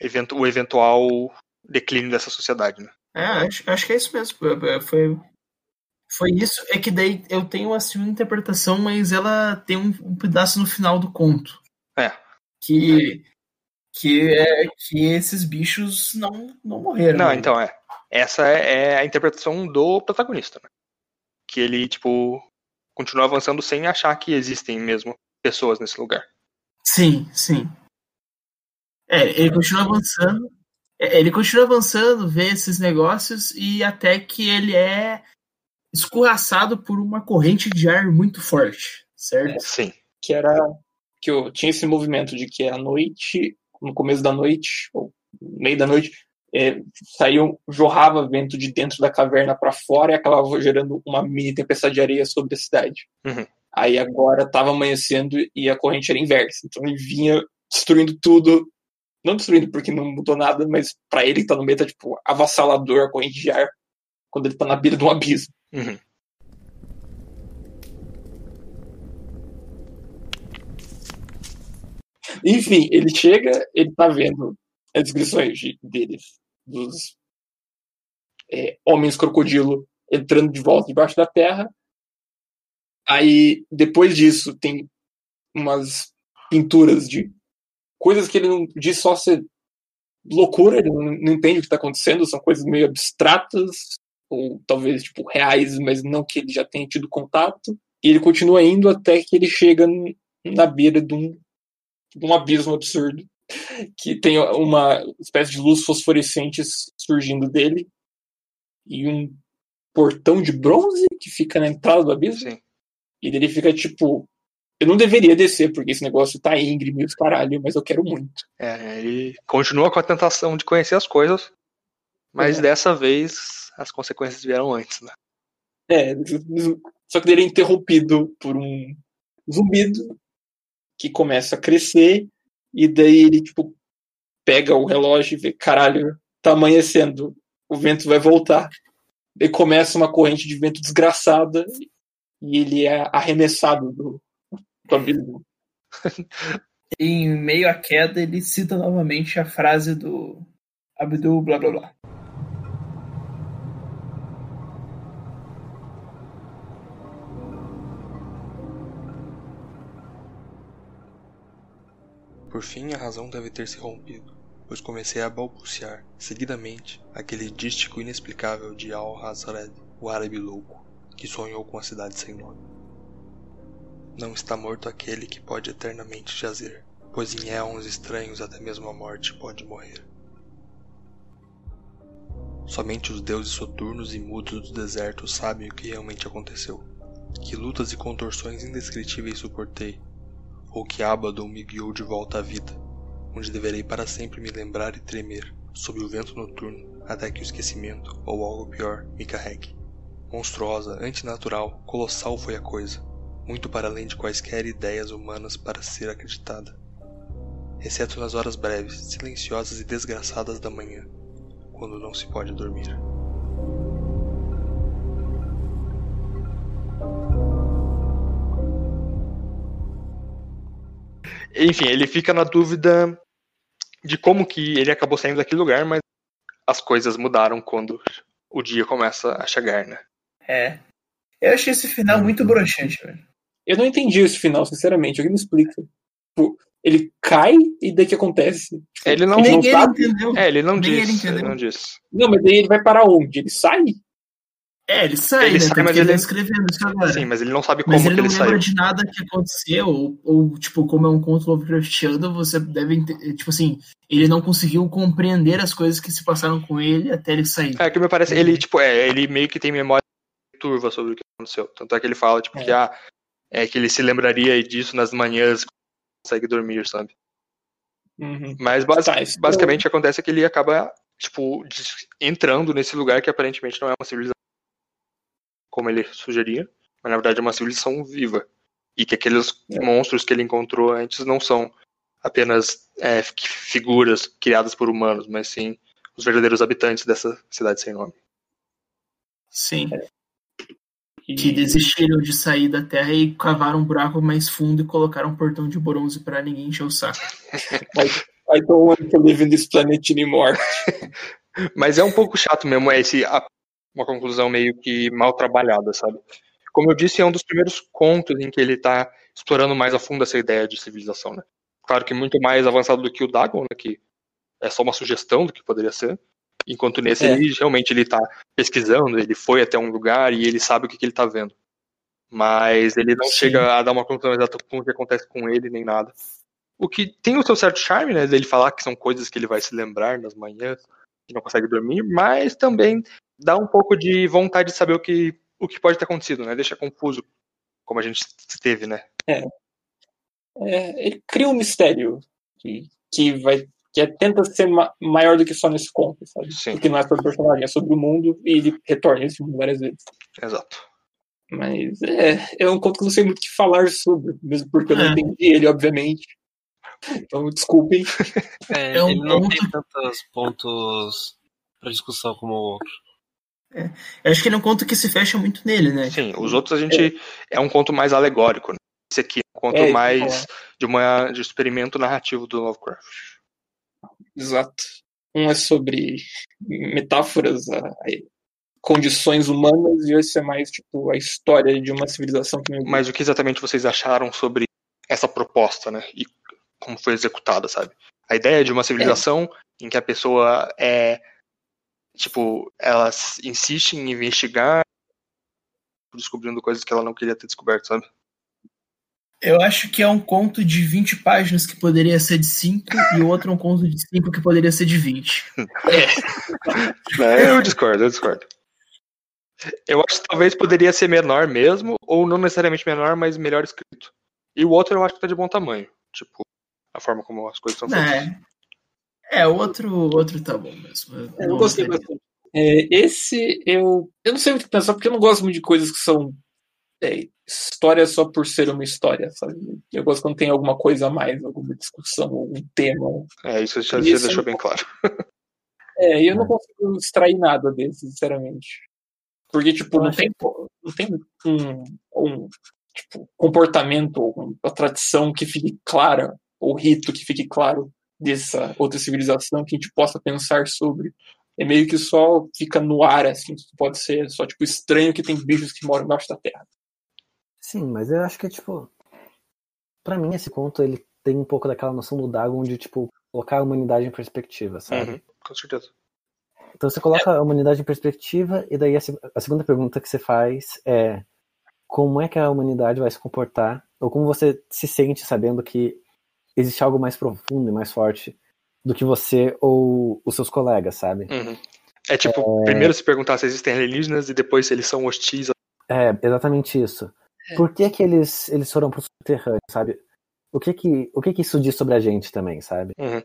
evento- o eventual declínio dessa sociedade, né? É, acho, acho que é isso mesmo. Foi- Foi, foi isso. É que daí eu tenho a segunda interpretação, mas ela tem um, um pedaço no final do conto. É. Que, que é que esses bichos não, não morreram. Não, né? então é. Essa é, é a interpretação do protagonista, né? Que ele, tipo, continua avançando sem achar que existem mesmo pessoas nesse lugar. Sim, sim. É, ele continua avançando. é, Ele continua avançando, vê esses negócios e até que ele é escorraçado por uma corrente de ar muito forte, certo? Sim. Que era. Que eu tinha esse movimento de que à noite, no começo da noite, ou no meio da noite, é, saiu, jorrava vento de dentro da caverna para fora e acabava gerando uma mini tempestade de areia sobre a cidade. Uhum. Aí agora estava amanhecendo e a corrente era inversa. Então ele vinha destruindo tudo. Não destruindo porque não mudou nada, mas para ele que tá no meio, tá tipo avassalador a corrente de ar quando ele tá na beira de um abismo. Uhum. Enfim, ele chega, ele tá vendo as descrições de- deles, dos é, homens crocodilo entrando de volta debaixo da terra. Aí, depois disso, tem umas pinturas de coisas que ele não diz só ser loucura, ele não, não entende o que está acontecendo, são coisas meio abstratas, ou talvez tipo reais, mas não que ele já tenha tido contato. E ele continua indo até que ele chega na beira de um, de um abismo absurdo, que tem uma espécie de luz fosforescente surgindo dele, e um portão de bronze que fica na entrada do abismo. Sim. E ele fica tipo. Eu não deveria descer, porque esse negócio tá íngreme e os caralho, mas eu quero muito. É, ele continua com a tentação de conhecer as coisas, mas É. dessa vez as consequências vieram antes, né? É, só que ele é interrompido por um zumbido que começa a crescer, e daí ele, tipo, pega o relógio e vê, caralho, tá amanhecendo, o vento vai voltar. Daí começa uma corrente de vento desgraçada e ele é arremessado do, do abismo. Em meio à queda, ele cita novamente a frase do Abdul blá blá blá. Por fim, a razão deve ter se rompido, pois comecei a balbuciar, seguidamente, aquele dístico inexplicável de Al-Hazred, o árabe louco, que sonhou com a cidade sem nome. Não está morto aquele que pode eternamente jazer, pois em éons estranhos até mesmo a morte pode morrer. Somente os deuses soturnos e mudos do deserto sabem o que realmente aconteceu. Que lutas e contorções indescritíveis suportei, ou que Abaddon me guiou de volta à vida, onde deverei para sempre me lembrar e tremer sob o vento noturno até que o esquecimento ou algo pior me carregue. Monstruosa, antinatural, colossal foi a coisa, muito para além de quaisquer ideias humanas para ser acreditada. Exceto nas horas breves, silenciosas e desgraçadas da manhã, quando não se pode dormir. Enfim, ele fica na dúvida de como que ele acabou saindo daquele lugar, mas as coisas mudaram quando o dia começa a chegar, né? É. Eu achei esse final muito broxante, velho. Eu não entendi esse final, sinceramente. Alguém me explica. Tipo, ele cai e daí que acontece? Tipo, Ele não, Ele não ele sabe? entendeu. É, ele não Nem ele disse. Ele, entendeu. não disse. Não, mas daí ele vai para onde? Ele sai? É, ele sai, Ele né? sai, mas ele ele- tá escrevendo isso agora. Sim, mas ele não sabe como Mas que ele ele não lembra de nada que aconteceu, ou, ou, tipo, como é um conto Lovecraftiano, você deve entender, tipo assim, ele não conseguiu compreender as coisas que se passaram com ele até ele sair. É, que me parece, ele, tipo, é, ele meio que tem memória turva sobre o que aconteceu. Tanto é que ele fala, tipo, É. que, ah, é que ele se lembraria disso nas manhãs quando consegue dormir, sabe? Uhum. Mas basi- Tá, isso- basicamente acontece que ele acaba, tipo, entrando nesse lugar que aparentemente não é uma civilização como ele sugeria, mas na verdade é uma civilização viva. E que aqueles É. monstros que ele encontrou antes não são apenas é, fi- figuras criadas por humanos, mas sim os verdadeiros habitantes dessa cidade sem nome. Sim. E- Que desistiram de sair da Terra e cavaram um buraco mais fundo e colocaram um portão de bronze pra ninguém encher o saco. I don't want to live in this planet anymore. Mas é um pouco chato mesmo, é esse, a- uma conclusão meio que mal trabalhada, sabe? Como eu disse, é um dos primeiros contos em que ele tá explorando mais a fundo essa ideia de civilização, né? Claro que muito mais avançado do que o Dagon, né? Que é só uma sugestão do que poderia ser. Enquanto nesse, É. ele realmente ele tá pesquisando, ele foi até um lugar e ele sabe o que, que ele tá vendo. Mas ele não Sim. chega a dar uma conclusão exata com o que acontece com ele, nem nada. O que tem o seu certo charme, né? Dele falar que são coisas que ele vai se lembrar nas manhãs, que não consegue dormir, mas também dá um pouco de vontade de saber o que, o que pode ter acontecido, né? Deixa confuso, como a gente teve, né? É, ele cria um mistério que, que vai que é, tenta ser ma- maior do que só nesse conto, sabe? Sim. Porque não é sobre o personagem, é sobre o mundo e ele retorna esse mundo várias vezes. Exato. Mas é, é um conto que eu não sei muito o que falar sobre, mesmo porque eu não É. entendi ele, obviamente. Então, desculpem. É, É um ele não ponto- tem tantos pontos pra discussão como o outro. Eu acho que ele é um conto que se fecha muito nele, né? Sim, os outros a gente. É, um conto mais alegórico, né? Esse aqui é um conto É, mais de, uma, de experimento narrativo do Lovecraft. Exato. Um é sobre metáforas a, a condições humanas e esse é mais tipo a história de uma civilização que Mas o que exatamente vocês acharam sobre essa proposta, né? E como foi executada, sabe? A ideia de uma civilização em que a pessoa é. Tipo, ela insiste em investigar, descobrindo coisas que ela não queria ter descoberto, sabe? Eu acho que é um conto de 20 páginas que poderia ser de 5 e o outro é um conto de 5 que poderia ser de 20. É, eu discordo, eu discordo. Eu acho que talvez poderia ser menor mesmo, ou não necessariamente menor, mas melhor escrito. E o outro eu acho que tá de bom tamanho. Tipo, a forma como as coisas são feitas. É. É, o outro, outro tá bom mesmo. Eu não gostei bastante. É, esse eu. Eu não sei muito o que pensar, porque eu não gosto muito de coisas que são é, história só por ser uma história, sabe? Eu gosto quando tem alguma coisa a mais, alguma discussão, algum tema. É, isso você deixou é bem claro. É, e eu não consigo extrair nada desse, sinceramente. Porque, tipo, não tem, não tem um, um tipo, comportamento, ou uma tradição que fique clara, ou rito que fique claro dessa outra civilização que a gente possa pensar sobre. É meio que só fica no ar, assim, pode ser só, tipo, estranho que tem bichos que moram embaixo da terra. Sim, mas eu acho que, tipo, pra mim esse conto, ele tem um pouco daquela noção do Dagon de, tipo, colocar a humanidade em perspectiva, sabe? Uhum, com certeza. Então você coloca a humanidade em perspectiva e daí a, a segunda pergunta que você faz é como é que a humanidade vai se comportar ou como você se sente sabendo que existe algo mais profundo e mais forte do que você ou os seus colegas, sabe? Uhum. É tipo, primeiro se perguntar se existem alienígenas e depois se eles são hostis. É, exatamente isso. Por que que eles, eles foram pro subterrâneo, sabe? O que que, o que que isso diz sobre a gente também, sabe? Uhum.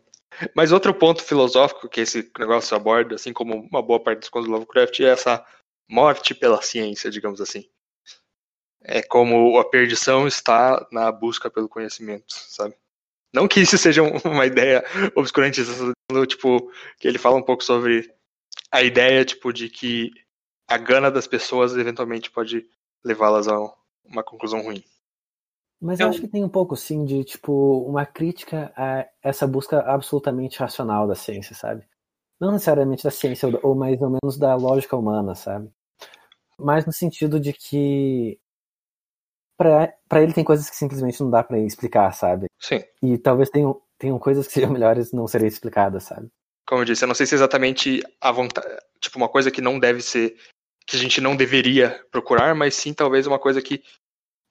Mas outro ponto filosófico que esse negócio aborda, assim como uma boa parte dos contos do Lovecraft, é essa morte pela ciência, digamos assim. É como a perdição está na busca pelo conhecimento, sabe? Não que isso seja uma ideia obscurante, tipo, que ele fala um pouco sobre a ideia, tipo, de que a gana das pessoas eventualmente pode levá-las a uma conclusão ruim. Mas eu acho que tem um pouco, sim, de, tipo, uma crítica a essa busca absolutamente racional da ciência, sabe? Não necessariamente da ciência, ou mais ou menos da lógica humana, sabe? Mas no sentido de que para ele tem coisas que simplesmente não dá para explicar, sabe? Sim. E talvez tenham, tenham coisas que sejam melhores não serem explicadas, sabe? Como eu disse, eu não sei se é exatamente a vontade, tipo uma coisa que não deve ser que a gente não deveria procurar, mas sim talvez uma coisa que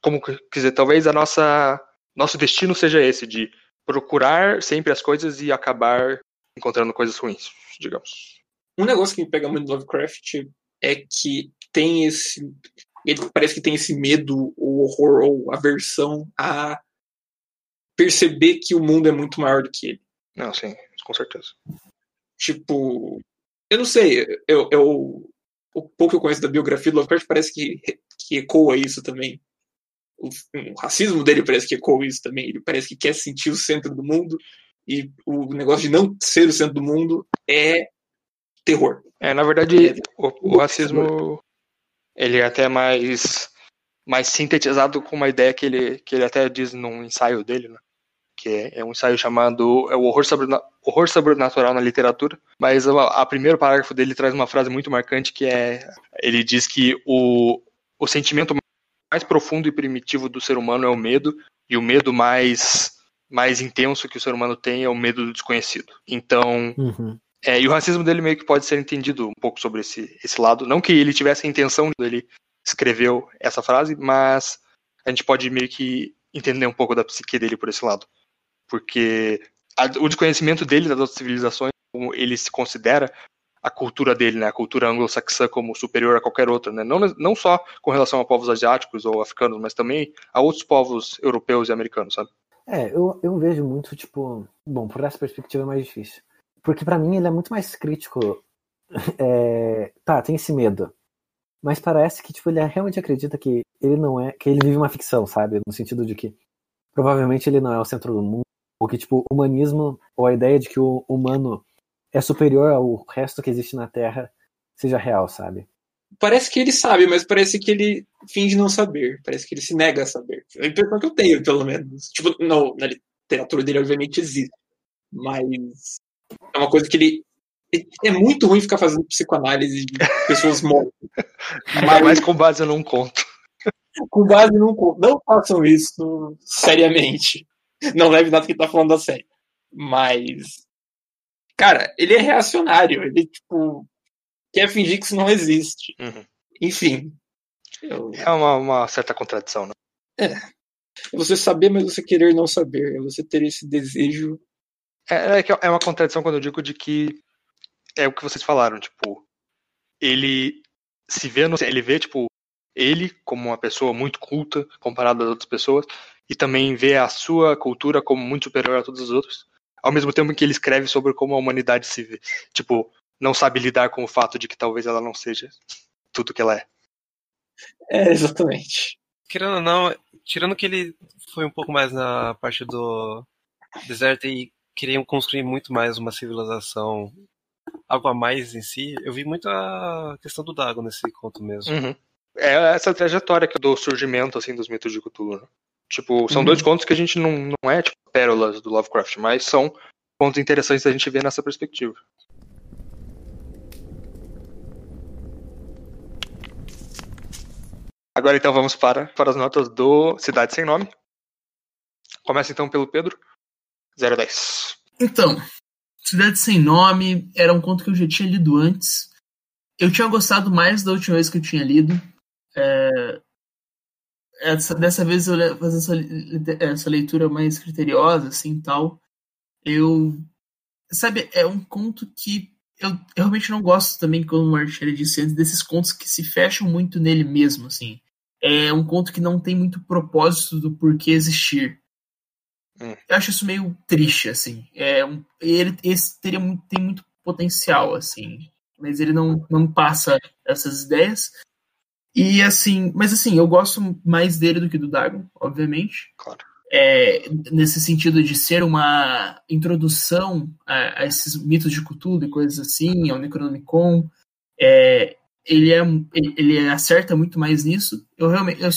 como quer dizer, talvez a nossa nosso destino seja esse de procurar sempre as coisas e acabar encontrando coisas ruins, digamos. Um negócio que me pega muito no Lovecraft é que tem esse ele parece que tem esse medo ou horror ou aversão a perceber que o mundo é muito maior do que ele. Não, sim, com certeza. Tipo, eu não sei, eu, eu o pouco que eu conheço da biografia do Lovecraft parece que, que ecoa isso também o, o, racismo dele parece que ecoa isso também. Ele parece que quer sentir o centro do mundo e o negócio de não ser o centro do mundo é terror. É, na verdade, é, o, o racismo ele é até mais mais sintetizado com uma ideia que ele que ele até diz num ensaio dele, né? Que é, é, um ensaio chamado é o horror, horror sobrenatural na literatura. Mas a, a primeiro parágrafo dele traz uma frase muito marcante que é ele diz que o, o sentimento mais profundo e primitivo do ser humano é o medo, e o medo mais, mais intenso que o ser humano tem é o medo do desconhecido. Então, uhum. é, e o racismo dele meio que pode ser entendido um pouco sobre esse, esse lado. Não que ele tivesse a intenção de ele escreveu essa frase, mas a gente pode meio que entender um pouco da psique dele por esse lado. Porque a, o desconhecimento dele das outras civilizações, como ele se considera, a cultura dele, né, a cultura anglo-saxã como superior a qualquer outra, né, não, não só com relação a povos asiáticos ou africanos, mas também a outros povos europeus e americanos, sabe? É, eu, eu vejo muito, tipo, bom, por essa perspectiva é mais difícil, porque para mim ele é muito mais crítico, é, tá, tem esse medo, mas parece que, tipo, ele realmente acredita que ele não é, que ele vive uma ficção, sabe, no sentido de que provavelmente ele não é o centro do mundo, ou que, tipo, o humanismo, ou a ideia de que o humano é superior ao resto que existe na Terra seja real, sabe? Parece que ele sabe, mas parece que ele finge não saber. Parece que ele se nega a saber. É a impressão que eu tenho, pelo menos. Tipo, não, na literatura dele, obviamente, existe. Mas é uma coisa que ele. É muito ruim ficar fazendo psicoanálise de pessoas mortas. Mas, mas com base num conto. Com base num conto. Não façam isso seriamente. Não leve nada que tá falando da série. Mas Cara, ele é reacionário. Ele, tipo, quer fingir que isso não existe. Uhum. Enfim. Eu... É uma, uma, certa contradição, né? É. É você saber, mas você querer não saber. É você ter esse desejo. É, é, é uma contradição quando eu digo de que é o que vocês falaram, tipo, ele se vê no, ele vê, tipo, ele como uma pessoa muito culta comparado às outras pessoas e também vê a sua cultura como muito superior a todos os outros ao mesmo tempo que ele escreve sobre como a humanidade se vê. Tipo, não sabe lidar com o fato de que talvez ela não seja tudo que ela é. É, exatamente. Querendo ou não, tirando que ele foi um pouco mais na parte do deserto e queriam construir muito mais uma civilização, algo a mais em si, eu vi muito a questão do Dago nesse conto mesmo. Uhum. É essa trajetória do surgimento assim dos mitos de Cthulhu. Tipo, são uhum. dois contos que a gente não, não é tipo pérolas do Lovecraft, mas são pontos interessantes da gente ver nessa perspectiva. Agora então vamos para, para as notas do Cidade Sem Nome. Começa então pelo Pedro. 0 a 10. Então, Cidade Sem Nome era um conto que eu já tinha lido antes. Eu tinha gostado mais da última vez que eu tinha lido. É, essa, dessa vez eu fazer essa, essa leitura mais criteriosa, assim, tal. Eu, sabe, é um conto que eu, eu realmente não gosto também, como o Marcelo disse antes, desses contos que se fecham muito nele mesmo, assim. É um conto que não tem muito propósito do porquê existir. Hum. Eu acho isso meio triste, assim. É um, ele esse teria tem muito potencial, assim. mas ele não, não passa essas ideias. E assim, mas assim, eu gosto mais dele do que do Dagon, obviamente. Claro. É, nesse sentido de ser uma introdução a, a esses mitos de Cthulhu e coisas assim, ao Necronomicon. É, ele, é, ele acerta muito mais nisso. Eu realmente eu,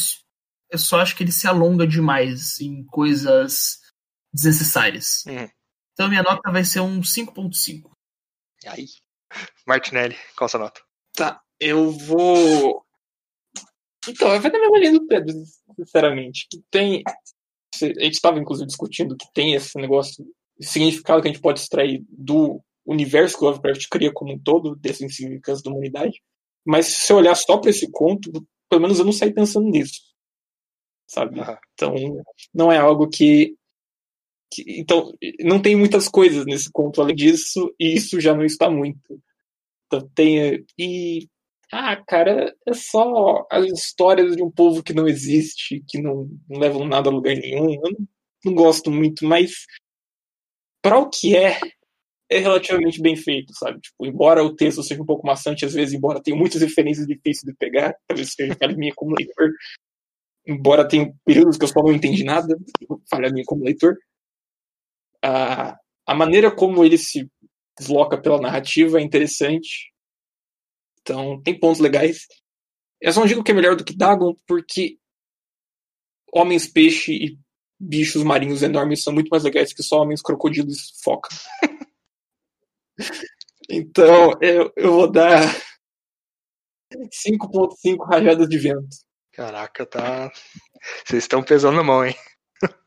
eu só acho que ele se alonga demais em coisas desnecessárias. Uhum. Então minha nota vai ser um 5.5. E aí? Martinelli, qual a sua nota? Tá, eu vou. Então, vai na mesma linha do Pedro, sinceramente. Que tem. A gente estava, inclusive, discutindo que tem esse negócio, esse significado que a gente pode extrair do universo que o Lovecraft cria como um todo, dessas significantes da humanidade. Mas se você olhar só para esse conto, pelo menos eu não saí pensando nisso. Sabe? Então, não é algo que, que. Então, não tem muitas coisas nesse conto além disso, e isso já não está muito. Então, tem. E. Ah, cara, é só as histórias de um povo que não existe, que não, não levam nada a lugar nenhum. Eu não, não gosto muito, mas. Para o que é, é relativamente bem feito, sabe? Tipo, embora o texto seja um pouco maçante, às vezes, embora tenha muitas referências difíceis de pegar, talvez seja falha minha como leitor, embora tenha períodos que eu só não entendi nada, falha minha como leitor, a, a maneira como ele se desloca pela narrativa é interessante. Então, tem pontos legais. Eu só não digo que é melhor do que Dagon, porque homens peixe e bichos marinhos enormes são muito mais legais que só homens crocodilos e foca. então, eu, eu vou dar 5.5 rajadas de vento. Caraca, tá. Vocês estão pesando na mão, hein?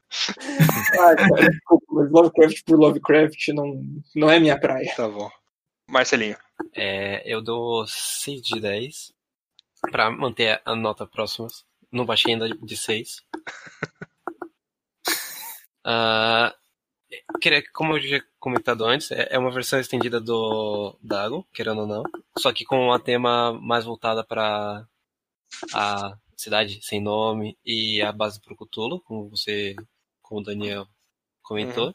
Ah, cara, desculpa, mas Lovecraft por Lovecraft não, não é minha praia. Tá bom. Marcelinho. É, eu dou 6 de 10 pra manter a nota próxima. Não baixei ainda de 6. Ah, queria, como eu já comentado antes, é é uma versão estendida do Dago, querendo ou não. Só que com uma tema mais voltada para a cidade sem nome e a base pro Cthulhu, como você, como o Daniel comentou.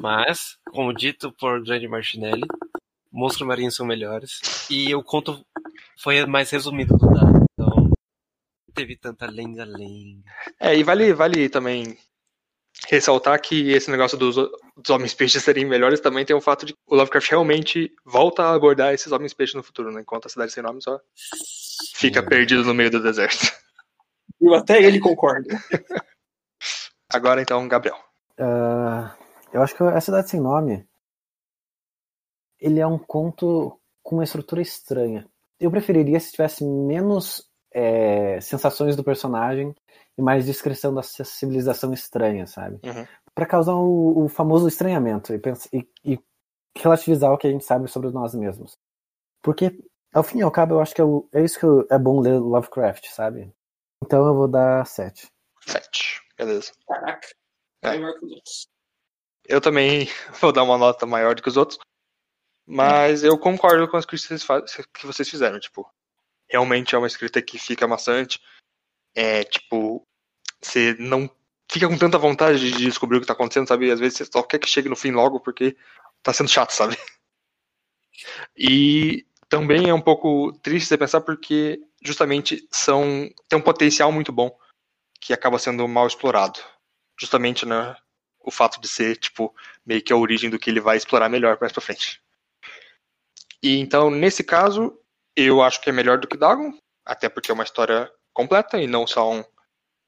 Mas, como dito por Grande Martinelli, monstros marinhos são melhores. E o conto foi mais resumido do Dago. Então, teve tanta lenga-lenga. É, e vale, vale também ressaltar que esse negócio dos, dos homens peixes serem melhores também tem o fato de que o Lovecraft realmente volta a abordar esses homens peixes no futuro, né? Enquanto a cidade sem nome só fica perdido no meio do deserto. E até ele concorda. Agora então, Gabriel. Ah, eu acho que a Cidade Sem Nome ele é um conto com uma estrutura estranha. Eu preferiria se tivesse menos é, sensações do personagem e mais descrição da civilização estranha, sabe? Uhum. Para causar o, o famoso estranhamento e, e- e relativizar o que a gente sabe sobre nós mesmos. Porque, ao fim e ao cabo, eu acho que é, o- é isso que eu- é bom ler Lovecraft, sabe? Então eu vou dar 7. Sete. Beleza. Caraca. É. Maior que os outros. Eu também vou dar uma nota maior do que os outros. Mas eu concordo com as fa- que vocês fizeram. Tipo, realmente é uma escrita que fica maçante. É, tipo, você não fica com tanta vontade de descobrir o que tá acontecendo, sabe? Às vezes você só quer que chegue no fim logo porque tá sendo chato, sabe? E também é um pouco triste você pensar porque justamente são tem um potencial muito bom que acaba sendo mal explorado. Justamente, né, o fato de ser, tipo, meio que a origem do que ele vai explorar melhor mais pra frente. E então, nesse caso, eu acho que é melhor do que Dagon, até porque é uma história completa e não só um-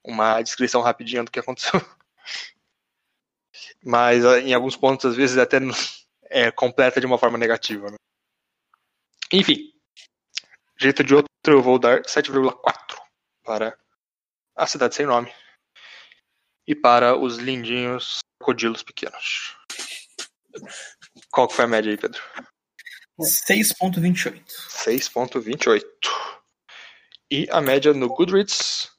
uma descrição rapidinha do que aconteceu. Mas ah, em alguns pontos, às vezes, até é completa de uma forma negativa. né? Enfim, jeito de outro, eu vou dar 7,4 para a cidade sem nome e para os lindinhos crocodilos pequenos. Qual que foi a média aí, Pedro? 6.28. 6.28. E a média no Goodreads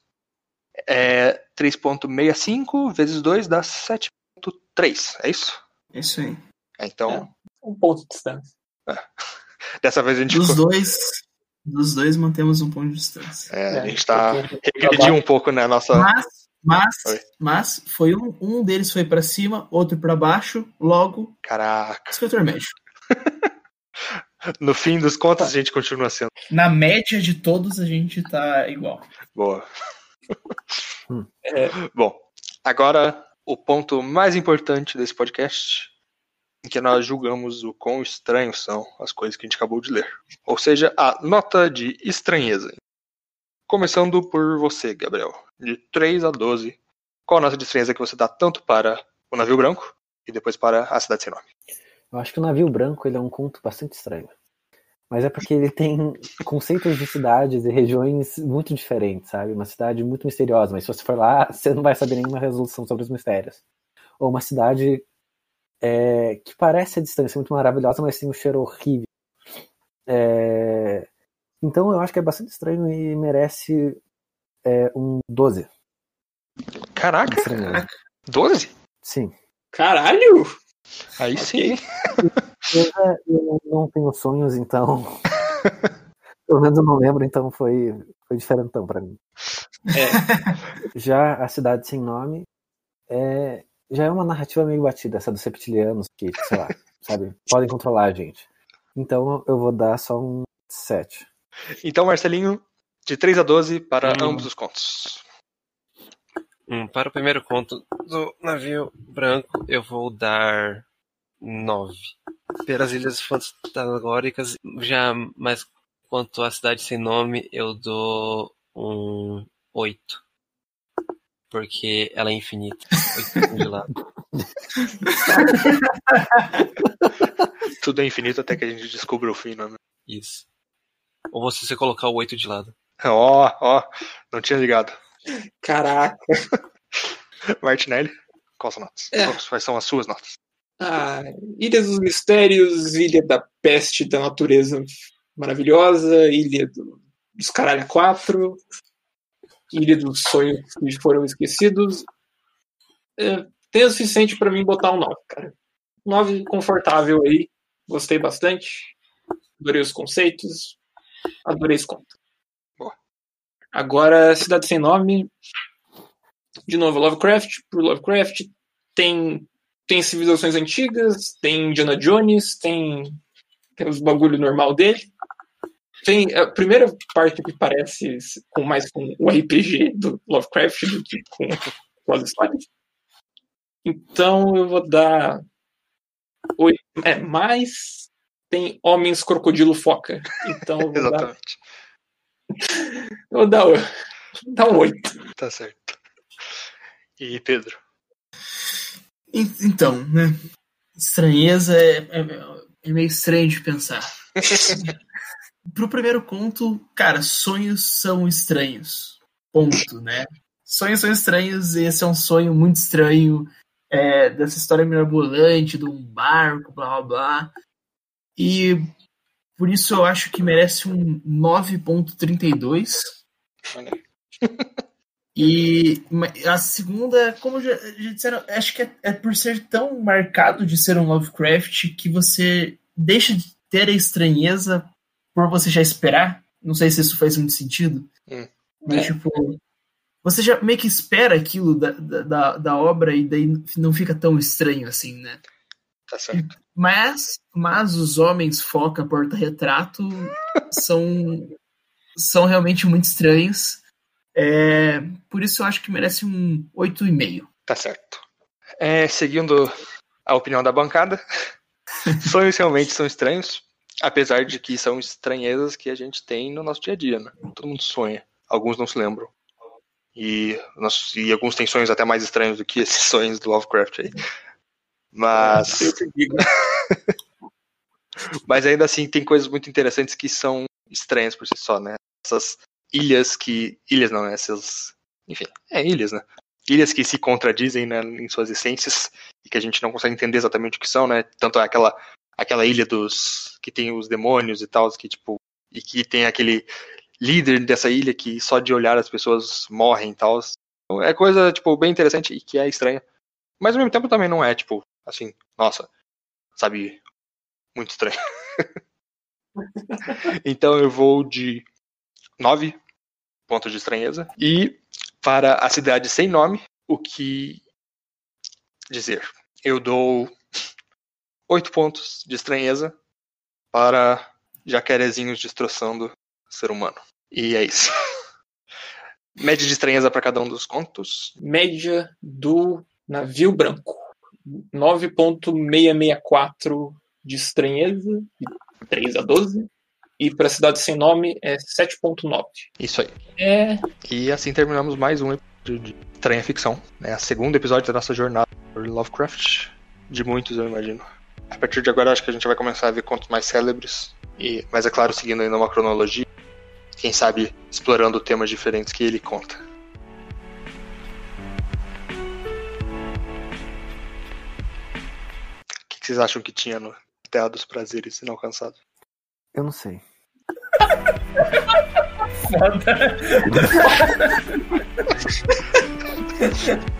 é 3.65 vezes 2 dá 7.3. É isso? É isso aí. É, Então, Um ponto de distância. dessa vez a gente, Dos ficou- dois, dos dois mantemos um ponto de distância. é, a É, gente tá regrediu um pouco né, nossa. Mas, mas, Oi. mas foi um, um deles foi pra cima, outro pra baixo, logo Caraca. escritor médio. No fim dos contos, a gente continua sendo. Na média de todos, a gente tá igual. Boa. Hum. É. Bom, agora o ponto mais importante desse podcast, em que nós julgamos o quão estranhos são as coisas que a gente acabou de ler. Ou seja, a nota de estranheza. Começando por você, Gabriel. De 3 a 12. Qual a nota de estranheza que você dá tanto para o navio branco e depois para a cidade sem nome? Eu acho que o navio branco ele é um conto bastante estranho. Mas é porque ele tem conceitos de cidades e regiões muito diferentes, sabe? Uma cidade muito misteriosa, mas se você for lá, você não vai saber nenhuma resolução sobre os mistérios. Ou uma cidade é, que parece a distância muito maravilhosa, mas tem um cheiro horrível. É, então eu acho que é bastante estranho e merece é, um 12. Caraca, Estranho. 12? Sim. Caralho! Aí sim. Eu, já- eu não tenho sonhos, então. Pelo menos eu não lembro, então foi, foi diferentão pra mim. É, Já a Cidade Sem Nome é, já é uma narrativa meio batida, essa dos reptilianos que, sei lá, sabe, podem controlar a gente. Então eu vou dar só um 7. Então, Marcelinho, de 3 a 12 para Hum. ambos os contos. Hum, para o primeiro conto do navio branco, eu vou dar 9. Pelas ilhas fantasmagóricas, já mais quanto à cidade sem nome, eu dou um 8. Porque ela é infinita. 8 de lado. Tudo é infinito até que a gente descubra o fim, né? Isso. Ou você, você colocar o 8 de lado. Ó, ó, não tinha ligado. Caraca. Martinelli, quais são, notas? É. Quais são as suas notas? Ah, Ilha dos Mistérios, Ilha da Peste da Natureza Maravilhosa, Ilha do- dos Caralho 4, Ilha dos Sonhos que foram esquecidos. É, tem o suficiente pra mim botar um 9, cara. 9 confortável aí, gostei bastante. Adorei os conceitos, adorei esse conto. Agora, Cidade Sem Nome. De novo, Lovecraft, por Lovecraft, tem tem civilizações antigas, tem Indiana Jones, tem, tem os bagulho normal dele. Tem a primeira parte que parece com mais com o RPG do Lovecraft do que com, com as histórias. Então eu vou dar oito. É, mais tem homens crocodilo foca. Então eu vou dar, Exatamente. eu vou dar, dar um oito. Tá certo. E Pedro? En- Então, né? Estranheza é, é- é meio estranho de pensar. Pro primeiro conto, cara, sonhos são estranhos. Ponto, né? Sonhos são estranhos e esse é um sonho muito estranho é, dessa história mirabolante, de um barco, blá blá blá. E por isso eu acho que merece um 9.32. Olha aí. E a segunda, como já, já disseram, acho que é, é por ser tão marcado de ser um Lovecraft que você deixa de ter a estranheza por você já esperar. Não sei se isso faz muito sentido. Hum. Mas, É. tipo, você já meio que espera aquilo da, da, da- da obra e daí não fica tão estranho assim, né? Tá certo. Mas, mas os homens foca porta-retrato são, são realmente muito estranhos. É, por isso eu acho que merece um 8,5. Tá certo. É, seguindo a opinião da bancada, sonhos realmente são estranhos, apesar de que são estranhezas que a gente tem no nosso dia a dia, né? Todo mundo sonha, alguns não se lembram. E, nós- e alguns têm sonhos até mais estranhos do que esses sonhos do Lovecraft aí. Mas, digo. mas ainda assim tem coisas muito interessantes que são estranhas por si só, né? Essas ilhas que. Ilhas não, né? Essas. Enfim, é ilhas, né? Ilhas que se contradizem né, em suas essências e que a gente não consegue entender exatamente o que são, né? Tanto é aquela, aquela ilha dos. que tem os demônios e tal, que tipo. E que tem aquele líder dessa ilha que só de olhar as pessoas morrem e tal. Então, É coisa, tipo, bem interessante e que é estranha. Mas ao mesmo tempo também não é, tipo, assim, nossa, sabe, muito estranho. então eu vou de 9 pontos de estranheza. E para a cidade sem nome, o que dizer? Eu dou 8 pontos de estranheza para jacarezinhos destroçando o ser humano. E é isso. Média de estranheza para cada um dos contos. Média do navio branco. 9.664 de estranheza, 3 a 12. E para Cidade Sem Nome é 7.9. Isso aí. É. E assim terminamos mais um episódio de Estranha Ficção. É o segundo episódio da nossa jornada por Lovecraft. De muitos, eu imagino. A partir de agora, acho que a gente vai começar a ver contos mais célebres. E, mas é claro, seguindo ainda uma cronologia. Quem sabe explorando temas diferentes que ele conta. Vocês acham que tinha no Terra dos Prazeres Inalcançados? Eu não sei. Foda.